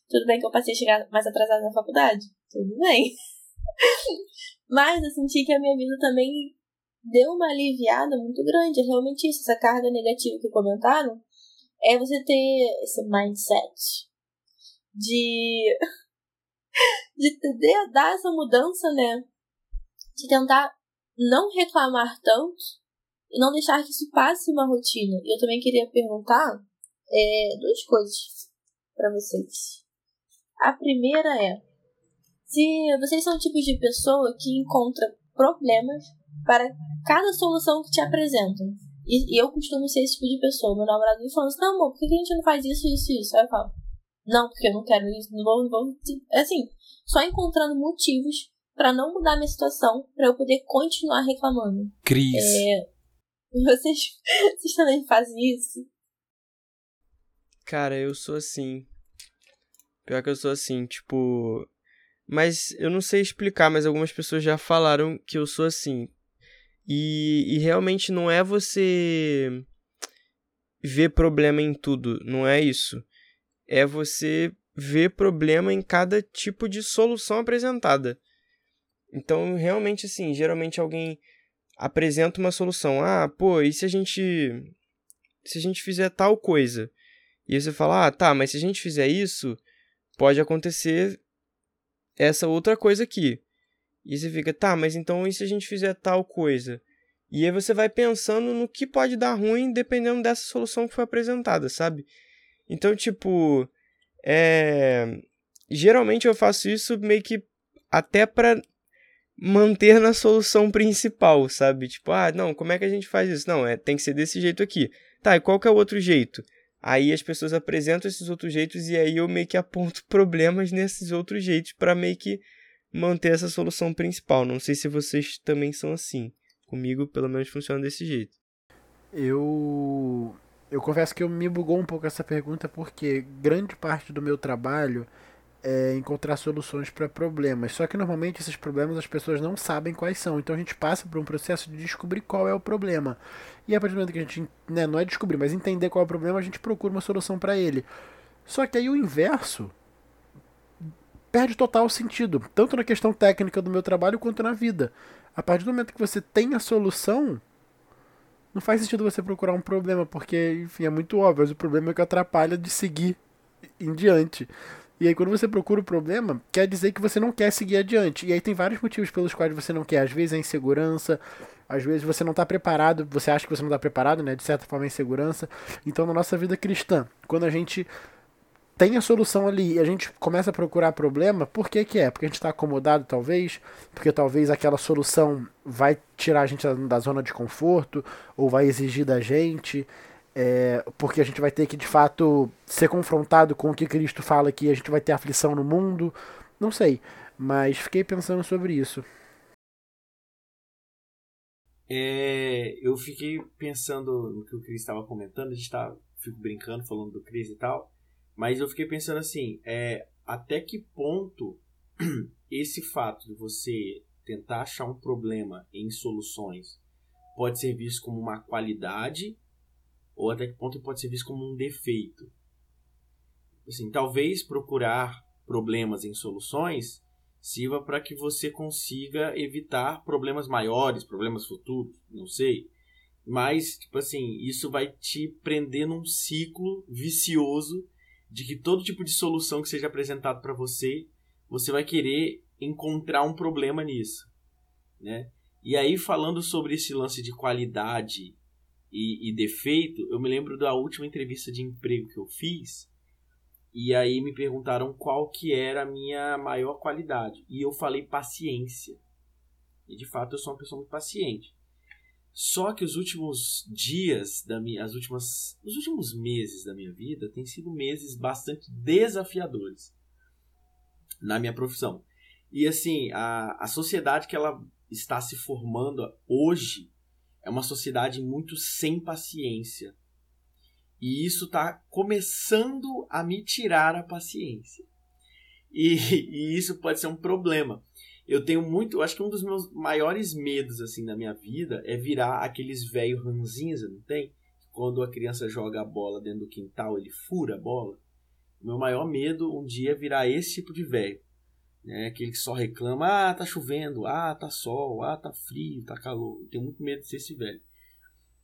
Tudo bem que eu passei a chegar mais atrasada na faculdade? Tudo bem. Mas eu senti que a minha vida também deu uma aliviada muito grande. É realmente isso. Essa carga negativa que comentaram é você ter esse mindset de, de dar essa mudança, né? De tentar não reclamar tanto e não deixar que isso passe uma rotina. E eu também queria perguntar é, duas coisas para vocês. A primeira é se vocês são o tipo de pessoa que encontra problemas para cada solução que te apresentam. E, e eu costumo ser esse tipo de pessoa. Meu namorado me fala assim, não, amor, por que a gente não faz isso, isso, isso? Aí eu falo, não, porque eu não quero isso, não vou, não vou. Assim, só encontrando motivos para não mudar minha situação, para eu poder continuar reclamando. Cris. É, vocês, vocês também fazem isso? Cara, eu sou assim. Pior que eu sou assim, tipo. Mas eu não sei explicar, mas algumas pessoas já falaram que eu sou assim. E, e realmente não é você ver problema em tudo, não é isso. É você ver problema em cada tipo de solução apresentada. Então, realmente, assim, geralmente alguém apresenta uma solução. Ah, pô, e se a gente. Se a gente fizer tal coisa? E você fala, ah, tá, mas se a gente fizer isso, pode acontecer essa outra coisa aqui. E você fica, tá, mas então e se a gente fizer tal coisa? E aí você vai pensando no que pode dar ruim dependendo dessa solução que foi apresentada, sabe? Então, tipo, é... geralmente eu faço isso meio que até para manter na solução principal, sabe? Tipo, ah, não, como é que a gente faz isso? Não, é, tem que ser desse jeito aqui. Tá, e qual que é o outro jeito? Aí as pessoas apresentam esses outros jeitos e aí eu meio que aponto problemas nesses outros jeitos para meio que manter essa solução principal. Não sei se vocês também são assim. Comigo, pelo menos, funciona desse jeito. Eu eu confesso que eu me bugou um pouco essa pergunta porque grande parte do meu trabalho é, encontrar soluções para problemas. Só que normalmente esses problemas as pessoas não sabem quais são. Então a gente passa por um processo de descobrir qual é o problema. E a partir do momento que a gente, né, não é descobrir, mas entender qual é o problema, a gente procura uma solução para ele. Só que aí o inverso perde total sentido, tanto na questão técnica do meu trabalho quanto na vida. A partir do momento que você tem a solução, não faz sentido você procurar um problema, porque, enfim, é muito óbvio, mas o problema é que atrapalha de seguir em diante. E aí, quando você procura o problema, quer dizer que você não quer seguir adiante. E aí, tem vários motivos pelos quais você não quer. Às vezes, é insegurança, às vezes, você não está preparado, você acha que você não está preparado, né? De certa forma, é insegurança. Então, na nossa vida cristã, quando a gente tem a solução ali e a gente começa a procurar problema, por que, que é? Porque a gente está acomodado, talvez, porque talvez aquela solução vai tirar a gente da zona de conforto, ou vai exigir da gente é, porque a gente vai ter que de fato ser confrontado com o que Cristo fala que a gente vai ter aflição no mundo. Não sei, mas fiquei pensando sobre isso. É, eu fiquei pensando no que o Cris estava comentando, a gente tá, fico brincando, falando do Cris e tal, mas eu fiquei pensando assim, é, até que ponto esse fato de você tentar achar um problema em soluções pode ser visto como uma qualidade ou até que ponto pode ser visto como um defeito. Assim, talvez procurar problemas em soluções sirva para que você consiga evitar problemas maiores, problemas futuros, não sei. Mas, tipo assim, isso vai te prender num ciclo vicioso de que todo tipo de solução que seja apresentado para você, você vai querer encontrar um problema nisso, né? E aí falando sobre esse lance de qualidade e, e defeito, eu me lembro da última entrevista de emprego que eu fiz. E aí me perguntaram qual que era a minha maior qualidade. E eu falei paciência. E de fato eu sou uma pessoa muito paciente. Só que os últimos dias da minha, as últimas, os últimos meses da minha vida têm sido meses bastante desafiadores na minha profissão. E assim, a, a sociedade que ela está se formando hoje é uma sociedade muito sem paciência. E isso está começando a me tirar a paciência. E, e, isso pode ser um problema. Eu tenho muito, acho que um dos meus maiores medos assim na minha vida é virar aqueles velho ranzinza, não tem? Quando a criança joga a bola dentro do quintal, ele fura a bola. O meu maior medo um dia é virar esse tipo de velho. Né? Aquele que só reclama, ah, tá chovendo, ah, tá sol, ah, tá frio, tá calor. Eu tenho muito medo de ser esse velho.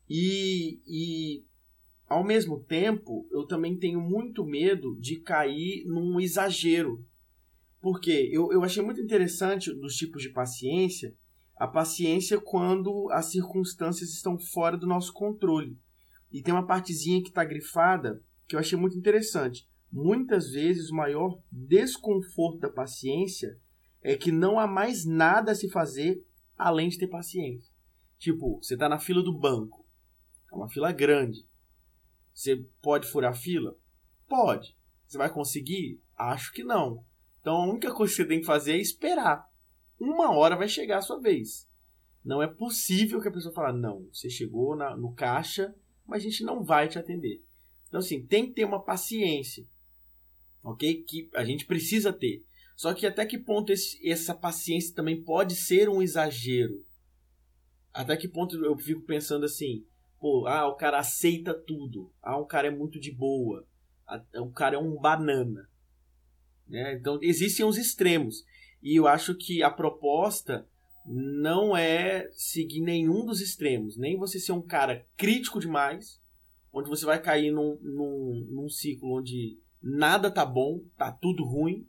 E, e ao mesmo tempo, eu também tenho muito medo de cair num exagero porque eu, eu achei muito interessante dos tipos de paciência, a paciência quando as circunstâncias estão fora do nosso controle. E tem uma partezinha que está grifada que eu achei muito interessante. Muitas vezes o maior desconforto da paciência é que não há mais nada a se fazer além de ter paciência. Tipo, você está na fila do banco. É uma fila grande. Você pode furar a fila? Pode. Você vai conseguir? Acho que não. Então a única coisa que você tem que fazer é esperar. Uma hora vai chegar a sua vez. Não é possível que a pessoa fale, não, você chegou na, no caixa, mas a gente não vai te atender. Então, assim, tem que ter uma paciência, ok? Que a gente precisa ter. Só que até que ponto esse, essa paciência também pode ser um exagero? Até que ponto eu fico pensando assim, pô, ah, o cara aceita tudo. Ah, o cara é muito de boa. O cara é um banana. Né? Então, existem os extremos. E eu acho que a proposta não é seguir nenhum dos extremos. Nem você ser um cara crítico demais, onde você vai cair num, num, num ciclo onde nada tá bom, tá tudo ruim.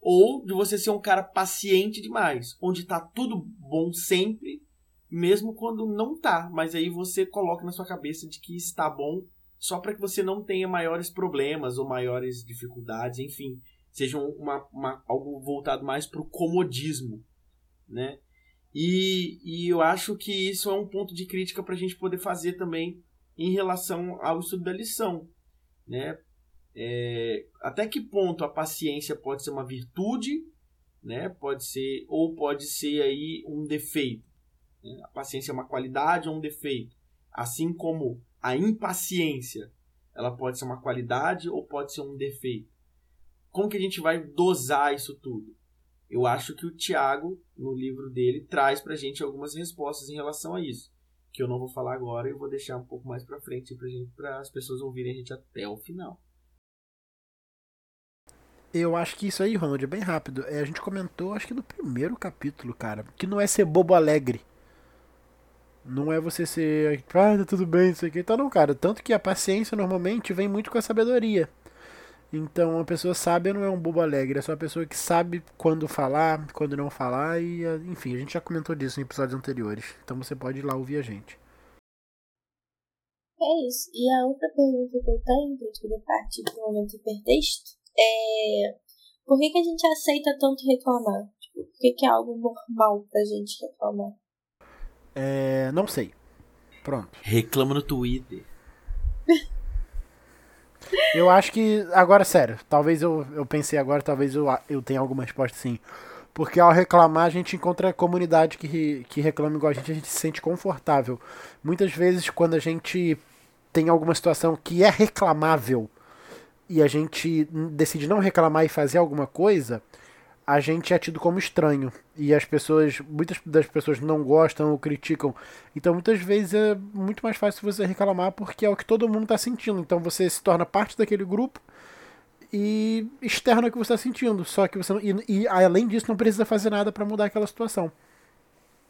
Ou de você ser um cara paciente demais, onde tá tudo bom sempre, mesmo quando não tá. Mas aí você coloca na sua cabeça de que está bom só para que você não tenha maiores problemas ou maiores dificuldades, enfim seja uma, uma, algo voltado mais para o comodismo, né? E, e eu acho que isso é um ponto de crítica para a gente poder fazer também em relação ao estudo da lição, né? É, até que ponto a paciência pode ser uma virtude, né? Pode ser ou pode ser aí um defeito. Né? A paciência é uma qualidade ou um defeito, assim como a impaciência, ela pode ser uma qualidade ou pode ser um defeito como que a gente vai dosar isso tudo? Eu acho que o Tiago, no livro dele, traz pra gente algumas respostas em relação a isso. Que eu não vou falar agora e vou deixar um pouco mais pra frente para as pessoas ouvirem a gente até o final. Eu acho que isso aí, Ronald, é bem rápido. É, a gente comentou, acho que no primeiro capítulo, cara, que não é ser bobo alegre. Não é você ser, ah, tá tudo bem, isso aqui. Então, não, cara. Tanto que a paciência normalmente vem muito com a sabedoria. Então, a pessoa sábia não é um bobo alegre, é só a pessoa que sabe quando falar, quando não falar, e enfim, a gente já comentou disso em episódios anteriores. Então você pode ir lá ouvir a gente. É isso. E a outra pergunta que eu tenho, que eu parte do momento hipertexto, é por que, que a gente aceita tanto reclamar? Tipo, por que, que é algo normal pra gente reclamar? É. Não sei. Pronto. Reclama no Twitter. Eu acho que. Agora, sério, talvez eu, eu pensei agora, talvez eu, eu tenha alguma resposta sim. Porque ao reclamar, a gente encontra a comunidade que, que reclama igual a gente, a gente se sente confortável. Muitas vezes, quando a gente tem alguma situação que é reclamável e a gente decide não reclamar e fazer alguma coisa, a gente é tido como estranho e as pessoas, muitas das pessoas não gostam ou criticam. Então muitas vezes é muito mais fácil você reclamar porque é o que todo mundo está sentindo. Então você se torna parte daquele grupo e externa o que você está sentindo. Só que você e, e, além disso não precisa fazer nada para mudar aquela situação.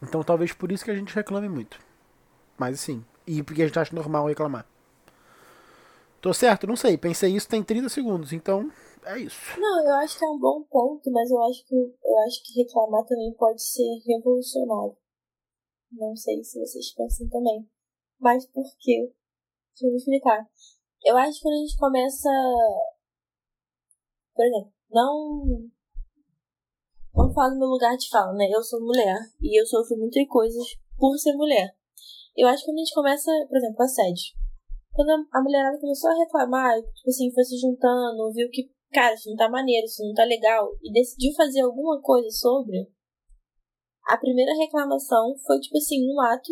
Então talvez por isso que a gente reclame muito. Mas sim, e porque a gente acha normal reclamar. Tô certo? Não sei. Pensei isso tem 30 segundos, então é isso. Não, eu acho que é um bom ponto, mas eu acho que eu acho que reclamar também pode ser revolucionário. Não sei se vocês pensam também. Mas por quê? Deixa eu me explicar. Eu acho que quando a gente começa. Por exemplo, não. Vamos falar do meu lugar de fala, né? Eu sou mulher e eu sofro muitas coisas por ser mulher. Eu acho que quando a gente começa, por exemplo, assédio. Quando a mulherada começou a reclamar, tipo assim, foi se juntando, viu que cara, isso não tá maneiro, isso não tá legal, e decidiu fazer alguma coisa sobre, a primeira reclamação foi, tipo assim, um ato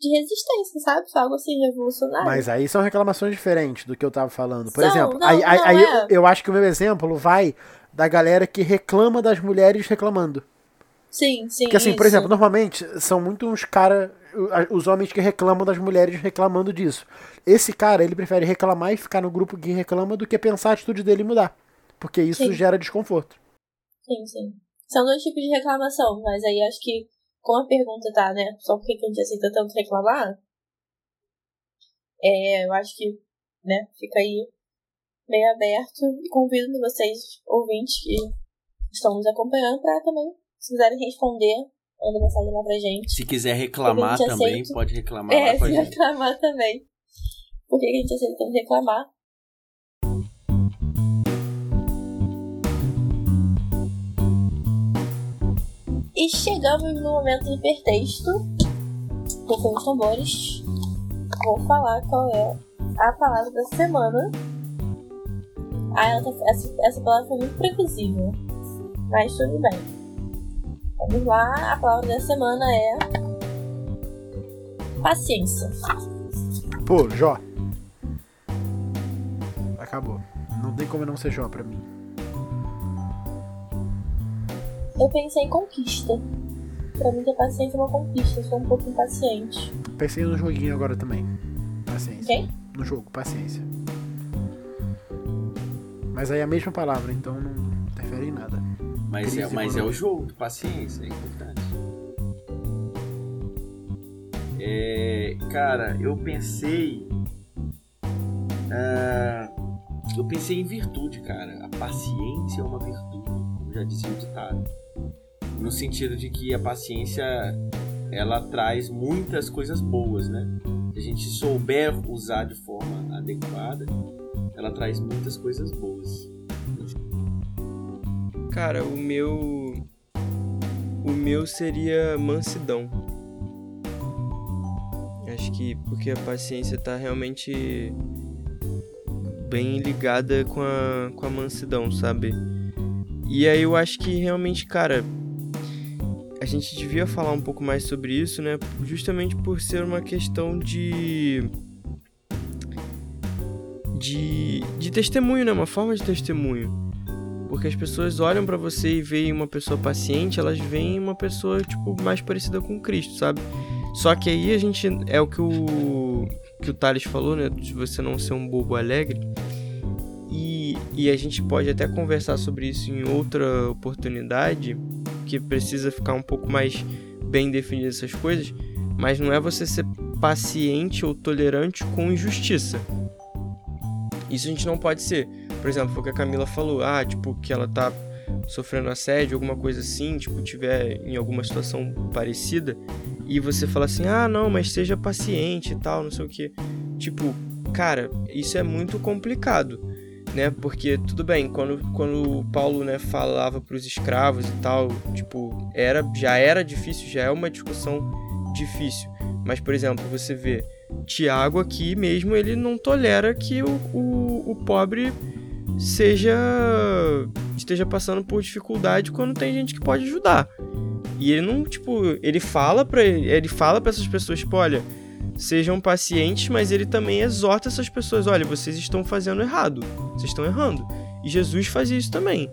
de resistência, sabe? Foi algo assim revolucionário. Mas aí são reclamações diferentes do que eu tava falando. Por São, exemplo, não, aí, não aí é. eu, eu acho que o meu exemplo vai da galera que reclama das mulheres reclamando. Sim, sim. Porque assim, por isso. exemplo, normalmente são muito uns caras, os homens que reclamam das mulheres reclamando disso. Esse cara, ele prefere reclamar e ficar no grupo que reclama do que pensar a atitude dele mudar. Porque isso Sim. gera desconforto. Sim, sim. São dois tipos de reclamação, mas aí acho que, como a pergunta tá, né? Só porque que a gente aceita tanto reclamar, é, eu acho que, né, fica aí meio aberto e convido vocês, ouvintes, que estão nos acompanhando, pra também, se quiserem responder, manda mensagem lá pra gente. Se quiser reclamar também, aceito. pode reclamar É, lá com a gente. reclamar também. Por que que a gente aceita reclamar? E chegamos no momento do hipertexto. Tocando os tambores. Vou falar qual é a palavra da semana. Ah, ela tá- essa, essa palavra foi muito previsível. Mas tudo bem. Vamos lá, a palavra da semana é. Paciência. Pô, Jó. Acabou. Não tem como não ser Jó pra mim. Eu pensei em conquista. Pra mim, ter paciência é uma conquista. Eu sou um pouco impaciente. Pensei no joguinho agora também. Paciência. Ok? No jogo, paciência. Mas aí é a mesma palavra, então não interfere em nada. Mas, é, mas é o jogo, paciência, é importante. É, cara, eu pensei. ah, eu pensei em virtude, cara. A paciência é uma virtude, como já dizia o ditado. No sentido de que a paciência ela traz muitas coisas boas, né? Se a gente souber usar de forma adequada, ela traz muitas coisas boas. Cara, o meu. O meu seria mansidão. Acho que porque a paciência tá realmente bem ligada com a, com a mansidão, sabe? E aí eu acho que realmente, cara, a gente devia falar um pouco mais sobre isso, né? Justamente por ser uma questão de. de, de testemunho, né? Uma forma de testemunho. Porque as pessoas olham pra você e veem uma pessoa paciente, elas veem uma pessoa, tipo, mais parecida com Cristo, sabe? Só que aí a gente. É o que o. que o Thales falou, né? De você não ser um bobo alegre. E, e a gente pode até conversar sobre isso em outra oportunidade, que precisa ficar um pouco mais bem definido essas coisas. Mas não é você ser paciente ou tolerante com injustiça. Isso a gente não pode ser. Por exemplo, o que a Camila falou, ah, tipo, que ela tá sofrendo assédio, alguma coisa assim, tipo, tiver em alguma situação parecida, e você fala assim, ah, não, mas seja paciente e tal, não sei o que. Tipo, cara, isso é muito complicado, né? Porque, tudo bem, quando, quando o Paulo, né, falava pros escravos e tal, tipo, era, já era difícil, já é uma discussão difícil. Mas, por exemplo, você vê Tiago aqui mesmo, ele não tolera que o, o, o pobre seja esteja passando por dificuldade quando tem gente que pode ajudar. E ele não, tipo, ele fala para ele fala para essas pessoas, tipo, olha, sejam pacientes, mas ele também exorta essas pessoas, olha, vocês estão fazendo errado, vocês estão errando. E Jesus fazia isso também.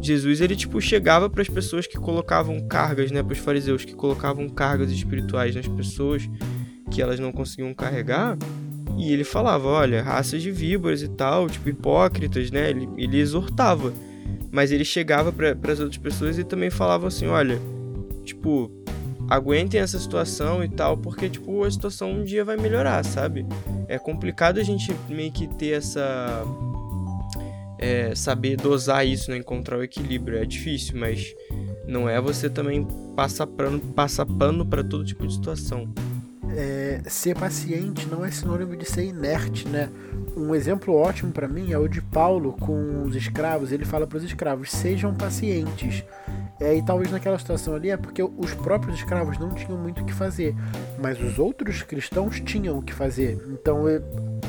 Jesus, ele tipo chegava para as pessoas que colocavam cargas, né, para os fariseus que colocavam cargas espirituais nas pessoas que elas não conseguiam carregar, e ele falava, olha, raças de víboras e tal, tipo hipócritas, né? Ele, ele exortava. Mas ele chegava para as outras pessoas e também falava assim, olha, tipo, aguentem essa situação e tal, porque tipo a situação um dia vai melhorar, sabe? É complicado a gente meio que ter essa é, saber dosar isso, né? Encontrar o equilíbrio. É difícil, mas não é você também passar pano, passar pano para todo tipo de situação. É, ser paciente não é sinônimo de ser inerte, né? Um exemplo ótimo para mim é o de Paulo com os escravos. Ele fala para os escravos: sejam pacientes. É, e talvez naquela situação ali é porque os próprios escravos não tinham muito o que fazer, mas os outros cristãos tinham o que fazer. Então eu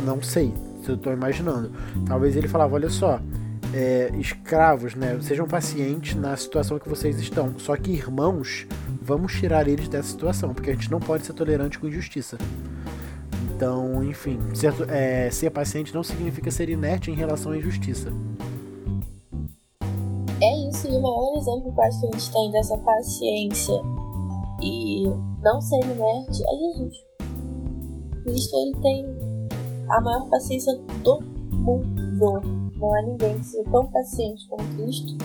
não sei, se eu estou imaginando. Talvez ele falava: olha só, é, escravos, né? Sejam pacientes na situação que vocês estão. Só que irmãos, vamos tirar eles dessa situação, porque a gente não pode ser tolerante com injustiça. Então, enfim, ser, é, ser paciente não significa ser inerte em relação à injustiça. É isso, e o maior exemplo que a gente tem dessa paciência e não ser inerte é Jesus. Cristo ele tem a maior paciência do mundo. Não há ninguém que seja tão paciente como Cristo.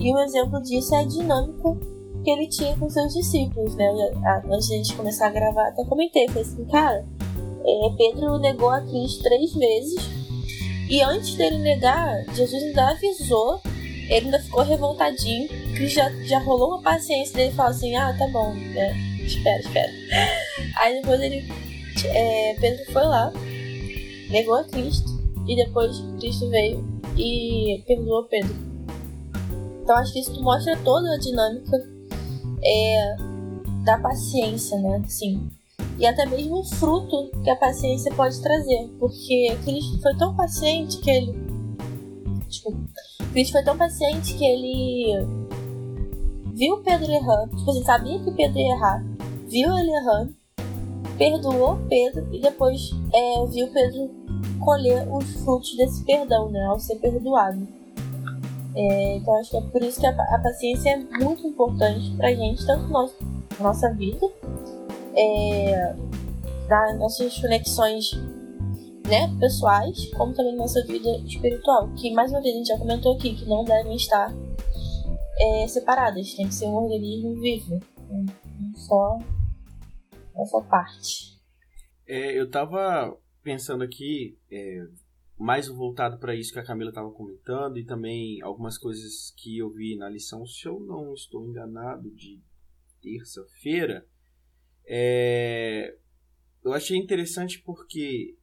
E um exemplo disso é a dinâmica que ele tinha com seus discípulos, né? Antes de a gente começar a gravar, até comentei, falei assim, cara, é, Pedro negou a Cristo três vezes. E antes dele negar, Jesus ainda avisou, ele ainda ficou revoltadinho. Cristo já, já rolou uma paciência dele falou assim: Ah, tá bom, né? espera, espera. Aí depois ele, é, Pedro foi lá, negou a Cristo, e depois Cristo veio e perdoou Pedro. Então acho que isso mostra toda a dinâmica é, da paciência, né? Sim e até mesmo o fruto que a paciência pode trazer, porque Cristo foi tão paciente que ele. Desculpa. Cristo foi tão paciente que ele viu Pedro errando, tipo assim, sabia que Pedro ia errar, viu ele errando, perdoou Pedro e depois é, viu Pedro colher os frutos desse perdão, né, ao ser perdoado. É, então acho que é por isso que a, a paciência é muito importante pra gente, tanto na nossa vida, é, das nossas conexões né, pessoais, como também nossa vida espiritual, que mais uma vez a gente já comentou aqui, que não devem estar é, separadas, tem que ser um organismo vivo, não só essa parte. É, eu tava pensando aqui, é, mais voltado para isso que a Camila estava comentando e também algumas coisas que eu vi na lição, se eu não estou enganado, de terça-feira, é, eu achei interessante porque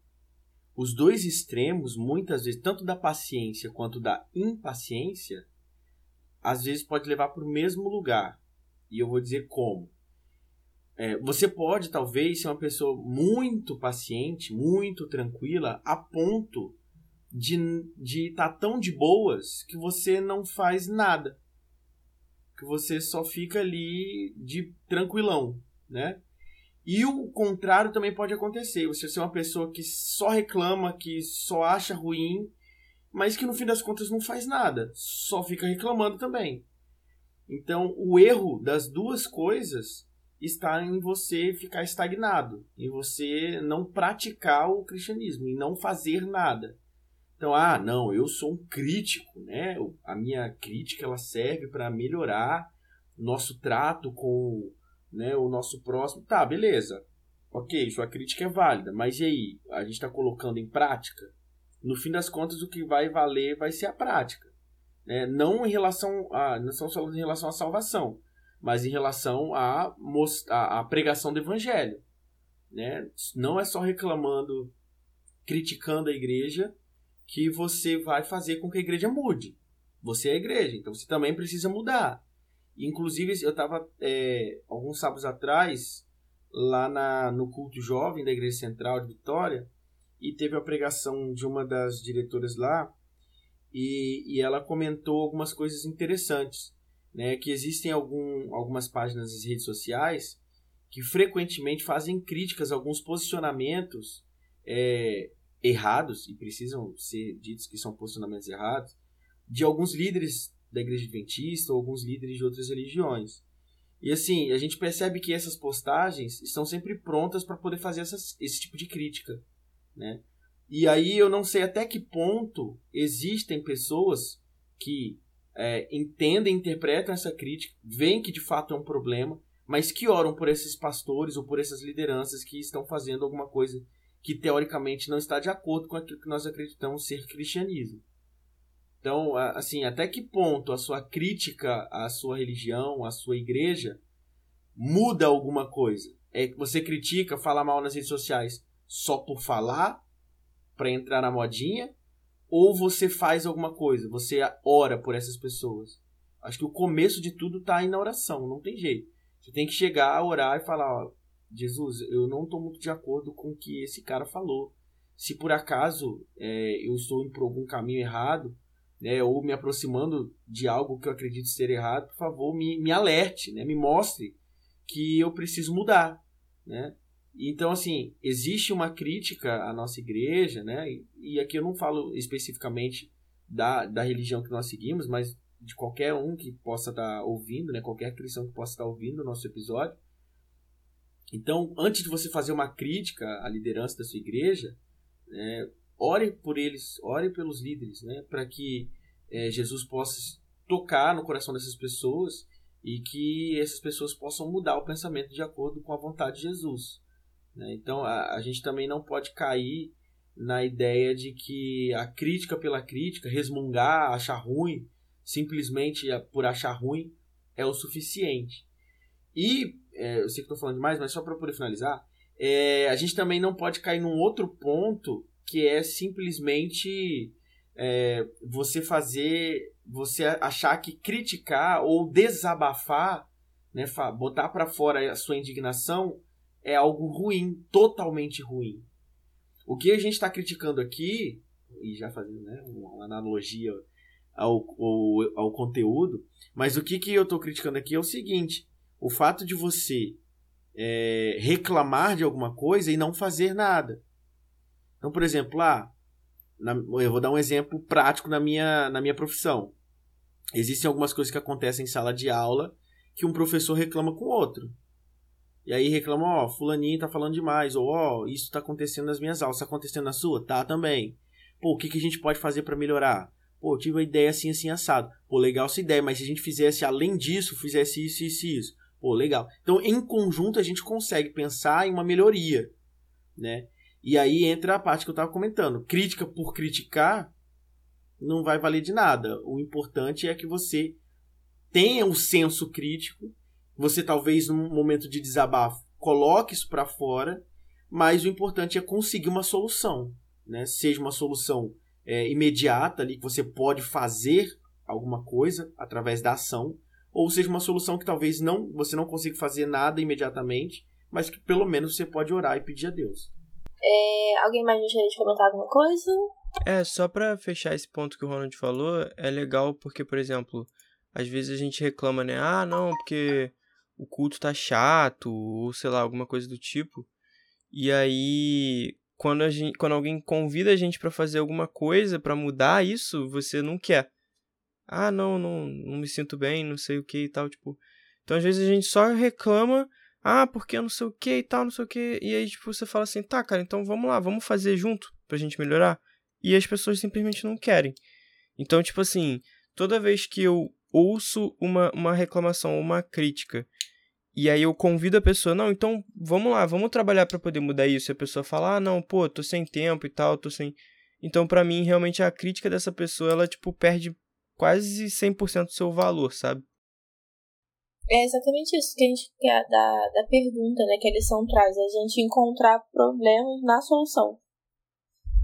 os dois extremos, muitas vezes, tanto da paciência quanto da impaciência, às vezes pode levar para o mesmo lugar. E eu vou dizer como. É, você pode, talvez, ser uma pessoa muito paciente, muito tranquila, a ponto de estar tá tão de boas que você não faz nada. Que você só fica ali de tranquilão, né? E o contrário também pode acontecer. Você ser uma pessoa que só reclama, que só acha ruim, mas que no fim das contas não faz nada, só fica reclamando também. Então, o erro das duas coisas está em você ficar estagnado, em você não praticar o cristianismo, em não fazer nada. Então, ah, não, eu sou um crítico, né? A minha crítica ela serve para melhorar nosso trato com né, o nosso próximo. Tá, beleza. Ok, sua crítica é válida, mas e aí? A gente está colocando em prática? No fim das contas, o que vai valer vai ser a prática. Né? Não em relação a. Não estamos falando em relação à salvação, mas em relação à, à, à pregação do evangelho. Né? Não é só reclamando, criticando a igreja, que você vai fazer com que a igreja mude. Você é a igreja, então você também precisa mudar. Inclusive, eu estava é, alguns sábados atrás lá na, no culto jovem da Igreja Central de Vitória e teve a pregação de uma das diretoras lá e, e ela comentou algumas coisas interessantes, né? Que existem algum, algumas páginas nas redes sociais que frequentemente fazem críticas a alguns posicionamentos é, errados e precisam ser ditos que são posicionamentos errados de alguns líderes da igreja adventista ou alguns líderes de outras religiões. E assim, a gente percebe que essas postagens estão sempre prontas para poder fazer essas, esse tipo de crítica, né? E aí eu não sei até que ponto existem pessoas que é, entendem, interpretam essa crítica, veem que de fato é um problema, mas que oram por esses pastores ou por essas lideranças que estão fazendo alguma coisa que teoricamente não está de acordo com aquilo que nós acreditamos ser cristianismo. Então, assim, até que ponto a sua crítica à sua religião, à sua igreja, muda alguma coisa? É que você critica, fala mal nas redes sociais só por falar, para entrar na modinha, ou você faz alguma coisa, você ora por essas pessoas? Acho que o começo de tudo está aí na oração, não tem jeito. Você tem que chegar a orar e falar, ó, Jesus, eu não estou muito de acordo com o que esse cara falou. Se por acaso é, eu estou indo por algum caminho errado, né, ou me aproximando de algo que eu acredito ser errado, por favor, me, me alerte, né, me mostre que eu preciso mudar, né? Então, assim, existe uma crítica à nossa igreja, né? E, aqui eu não falo especificamente da, da religião que nós seguimos, mas de qualquer um que possa estar tá ouvindo, né? Qualquer cristão que possa estar tá ouvindo o nosso episódio. Então, antes de você fazer uma crítica à liderança da sua igreja, é, ore por eles, ore pelos líderes, né? Para que é, Jesus possa tocar no coração dessas pessoas e que essas pessoas possam mudar o pensamento de acordo com a vontade de Jesus. Né? Então, a, a gente também não pode cair na ideia de que a crítica pela crítica, resmungar, achar ruim, simplesmente por achar ruim, é o suficiente. E, é, eu sei que estou falando demais, mas só para poder finalizar, é, a gente também não pode cair num outro ponto que é simplesmente é, você fazer, você achar que criticar ou desabafar, né, botar para fora a sua indignação é algo ruim, totalmente ruim. O que a gente está criticando aqui, e já fazendo né, uma analogia ao, ao, ao conteúdo, mas o que, que eu estou criticando aqui é o seguinte: o fato de você é, reclamar de alguma coisa e não fazer nada. Então, por exemplo, lá, na, eu vou dar um exemplo prático na minha, na minha profissão. Existem algumas coisas que acontecem em sala de aula que um professor reclama com o outro. E aí reclama, ó, fulaninho tá falando demais, ou ó, isso tá acontecendo nas minhas aulas, tá acontecendo na sua? Tá também. Pô, o que, que a gente pode fazer para melhorar? Pô, tive uma ideia assim, assim, assado. Pô, legal essa ideia, mas se a gente fizesse além disso, fizesse isso, isso e isso. Pô, legal. Então, em conjunto, a gente consegue pensar em uma melhoria, né? E aí entra a parte que eu tava comentando. Crítica por criticar não vai valer de nada. O importante é que você tenha um senso crítico você talvez num momento de desabafo coloque isso para fora, mas o importante é conseguir uma solução, né? Seja uma solução é, imediata ali que você pode fazer alguma coisa através da ação, ou seja uma solução que talvez não você não consiga fazer nada imediatamente, mas que pelo menos você pode orar e pedir a Deus. É, alguém mais gostaria de comentar alguma coisa? É, só para fechar esse ponto que o Ronald falou, é legal porque, por exemplo, às vezes a gente reclama, né? Ah, não, porque o culto tá chato, ou sei lá, alguma coisa do tipo. E aí, quando, a gente, quando alguém convida a gente para fazer alguma coisa, para mudar isso, você não quer. Ah, não, não, não me sinto bem, não sei o que e tal, tipo. Então, às vezes a gente só reclama, ah, porque eu não sei o que e tal, não sei o que. E aí, tipo, você fala assim, tá, cara, então vamos lá, vamos fazer junto pra gente melhorar. E as pessoas simplesmente não querem. Então, tipo assim, toda vez que eu ouço uma, uma reclamação, uma crítica, e aí eu convido a pessoa, não, então vamos lá, vamos trabalhar para poder mudar isso. E a pessoa fala, ah, não, pô, tô sem tempo e tal, tô sem. Então, para mim, realmente a crítica dessa pessoa, ela, tipo, perde quase 100% do seu valor, sabe? É exatamente isso que a gente quer da, da pergunta, né, que a lição traz, a gente encontrar problemas na solução.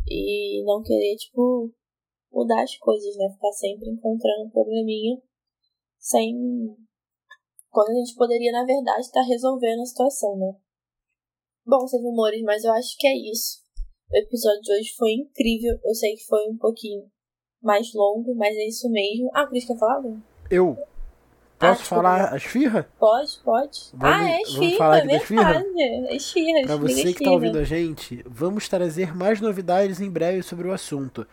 E não querer, tipo, mudar as coisas, né? Ficar sempre encontrando um probleminha sem. Quando a gente poderia, na verdade, estar tá resolvendo a situação, né? Bom, seus amores, mas eu acho que é isso. O episódio de hoje foi incrível. Eu sei que foi um pouquinho mais longo, mas é isso mesmo. Ah, Cris, quer falar? Eu. Posso ah, falar as firras? Pode, pode. Vamos, ah, é esfirra, falar é verdade. É esfirra, Pra você que tá ouvindo a gente, vamos trazer mais novidades em breve sobre o assunto.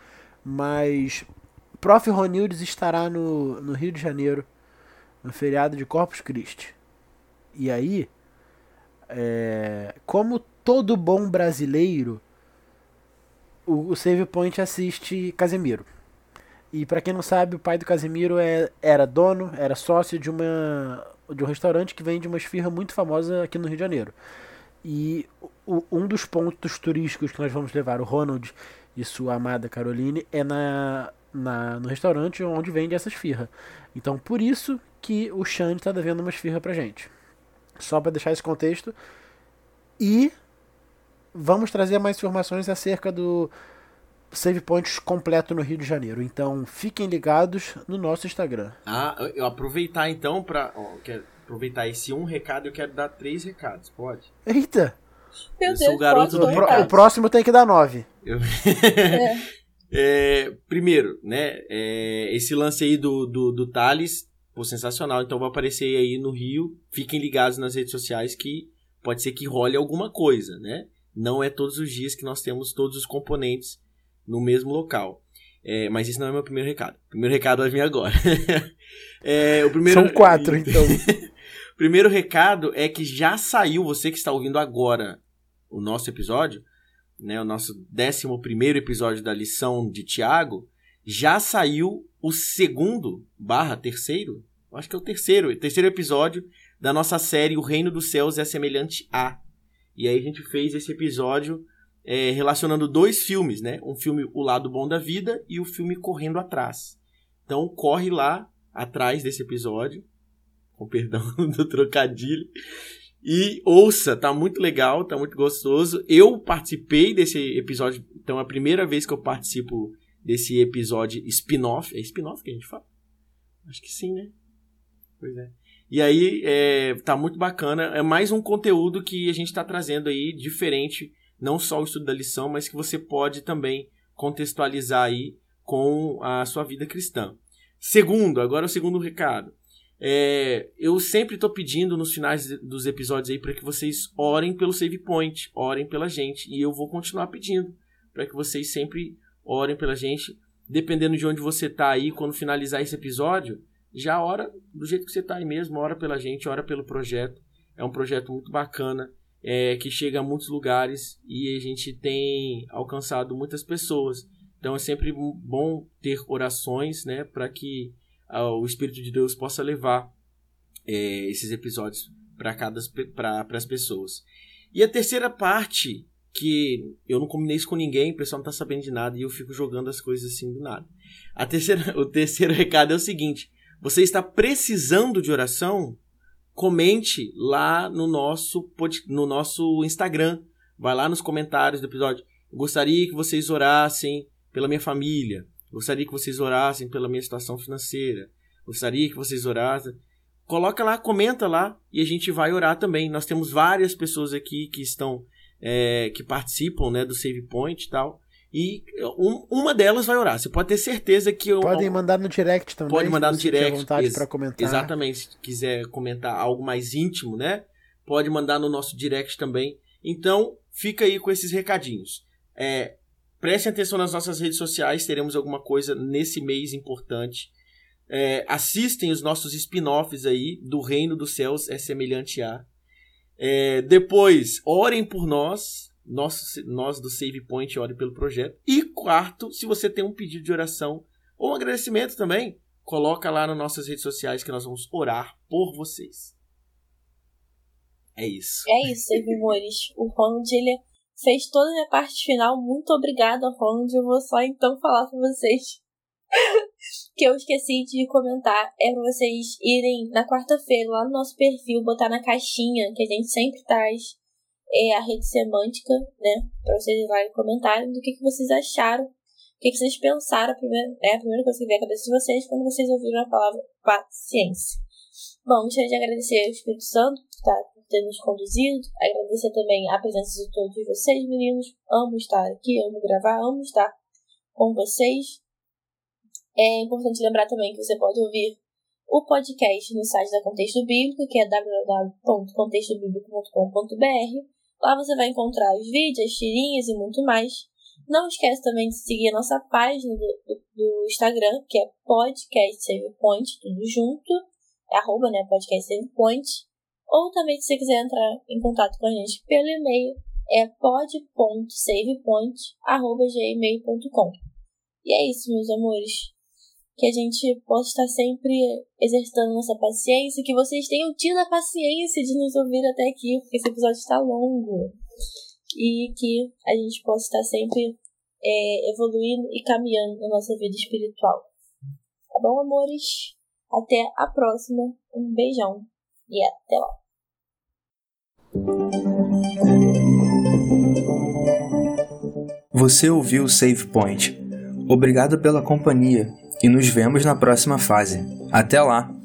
Mas Prof. Ronildes estará no, no Rio de Janeiro no feriado de Corpus Christi. E aí, é, como todo bom brasileiro, o, o Save Point assiste Casemiro. E para quem não sabe, o pai do Casemiro é, era dono, era sócio de uma de um restaurante que vende uma esfirra muito famosa aqui no Rio de Janeiro. E o, um dos pontos turísticos que nós vamos levar o Ronald e sua amada Caroline é na, na, no restaurante onde vende essa esfirra. Então, por isso que o Xande está devendo uma esfirra pra gente. Só para deixar esse contexto. E vamos trazer mais informações acerca do Save Points completo no Rio de Janeiro. Então, fiquem ligados no nosso Instagram. Ah, eu aproveitar então para aproveitar esse um recado, eu quero dar três recados, pode? Eita! Meu eu Deus, sou o garoto do o, o próximo tem que dar nove. Eu... é. É, primeiro, né? É, esse lance aí do, do, do Thales, pô, sensacional. Então vai aparecer aí no Rio. Fiquem ligados nas redes sociais que pode ser que role alguma coisa, né? Não é todos os dias que nós temos todos os componentes no mesmo local. É, mas isso não é meu primeiro recado. O primeiro recado vai vir agora. é, o primeiro... São quatro, então. o primeiro recado é que já saiu, você que está ouvindo agora o nosso episódio, né, o nosso décimo primeiro episódio da lição de Tiago, já saiu o segundo barra terceiro, acho que é o terceiro, terceiro episódio da nossa série O Reino dos Céus é Semelhante a. E aí a gente fez esse episódio é, relacionando dois filmes, né? Um filme O Lado Bom da Vida e o filme Correndo Atrás. Então corre lá atrás desse episódio, com perdão do trocadilho, e ouça, tá muito legal, tá muito gostoso. Eu participei desse episódio, então é a primeira vez que eu participo desse episódio spin-off. É spin-off que a gente fala? Acho que sim, né? Pois é. E aí, é, tá muito bacana. É mais um conteúdo que a gente está trazendo aí, diferente, não só o estudo da lição, mas que você pode também contextualizar aí com a sua vida cristã. Segundo, agora o segundo recado. É, eu sempre estou pedindo nos finais dos episódios aí para que vocês orem pelo Save Point, orem pela gente. E eu vou continuar pedindo para que vocês sempre orem pela gente. Dependendo de onde você está aí, quando finalizar esse episódio, já ora do jeito que você está aí mesmo, ora pela gente, ora pelo projeto. É um projeto muito bacana, é, que chega a muitos lugares e a gente tem alcançado muitas pessoas. Então é sempre bom ter orações, né, para que o Espírito de Deus possa levar é, esses episódios para cada as pessoas. E a terceira parte que eu não combinei isso com ninguém, o pessoal não tá sabendo de nada e eu fico jogando as coisas assim do nada. A terceira, o terceiro recado é o seguinte: você está precisando de oração? Comente lá no nosso no nosso Instagram. Vai lá nos comentários do episódio. Gostaria que vocês orassem pela minha família. Gostaria que vocês orassem pela minha situação financeira. Gostaria que vocês orassem. Coloca lá, comenta lá e a gente vai orar também. Nós temos várias pessoas aqui que estão é, que participam né, do Save Point e tal. E um, uma delas vai orar. Você pode ter certeza que eu, podem mandar no direct também. Pode mandar no direct. vontade para comentar. Exatamente. Se quiser comentar algo mais íntimo, né? Pode mandar no nosso direct também. Então, fica aí com esses recadinhos. É, Prestem atenção nas nossas redes sociais, teremos alguma coisa nesse mês importante. É, assistem os nossos spin-offs aí do Reino dos Céus é semelhante a. É, depois, orem por nós, nós, nós do Save Point, orem pelo projeto. E quarto, se você tem um pedido de oração ou um agradecimento também, coloca lá nas nossas redes sociais que nós vamos orar por vocês. É isso. É isso, Save Amores. O Ronald, ele fez toda a minha parte final. Muito obrigada, Ronald. Eu vou só então falar pra vocês que eu esqueci de comentar. É pra vocês irem na quarta-feira lá no nosso perfil, botar na caixinha que a gente sempre traz é a rede semântica, né? Pra vocês lá e comentarem do que, que vocês acharam, o que, que vocês pensaram. A primeira, é a primeira coisa que veio à cabeça de vocês quando vocês ouviram a palavra paciência. Bom, gostaria de agradecer ao Espírito Santo, que tá ter nos conduzido. Agradecer também a presença de todos vocês, meninos. Amo estar aqui, amo gravar, amo estar com vocês. É importante lembrar também que você pode ouvir o podcast no site da Contexto Bíblico, que é www.contextobiblico.com.br. Lá você vai encontrar os vídeos, as tirinhas e muito mais. Não esquece também de seguir a nossa página do, do, do Instagram, que é podcast save point, tudo junto. É arroba, né? Podcast save point. Ou também, se você quiser entrar em contato com a gente pelo e-mail, é pod.savepoint.gmail.com. E é isso, meus amores. Que a gente possa estar sempre exercitando nossa paciência, que vocês tenham tido a paciência de nos ouvir até aqui, porque esse episódio está longo. E que a gente possa estar sempre é, evoluindo e caminhando na nossa vida espiritual. Tá bom, amores? Até a próxima. Um beijão e até lá. Você ouviu o Save Point. Obrigado pela companhia e nos vemos na próxima fase. Até lá!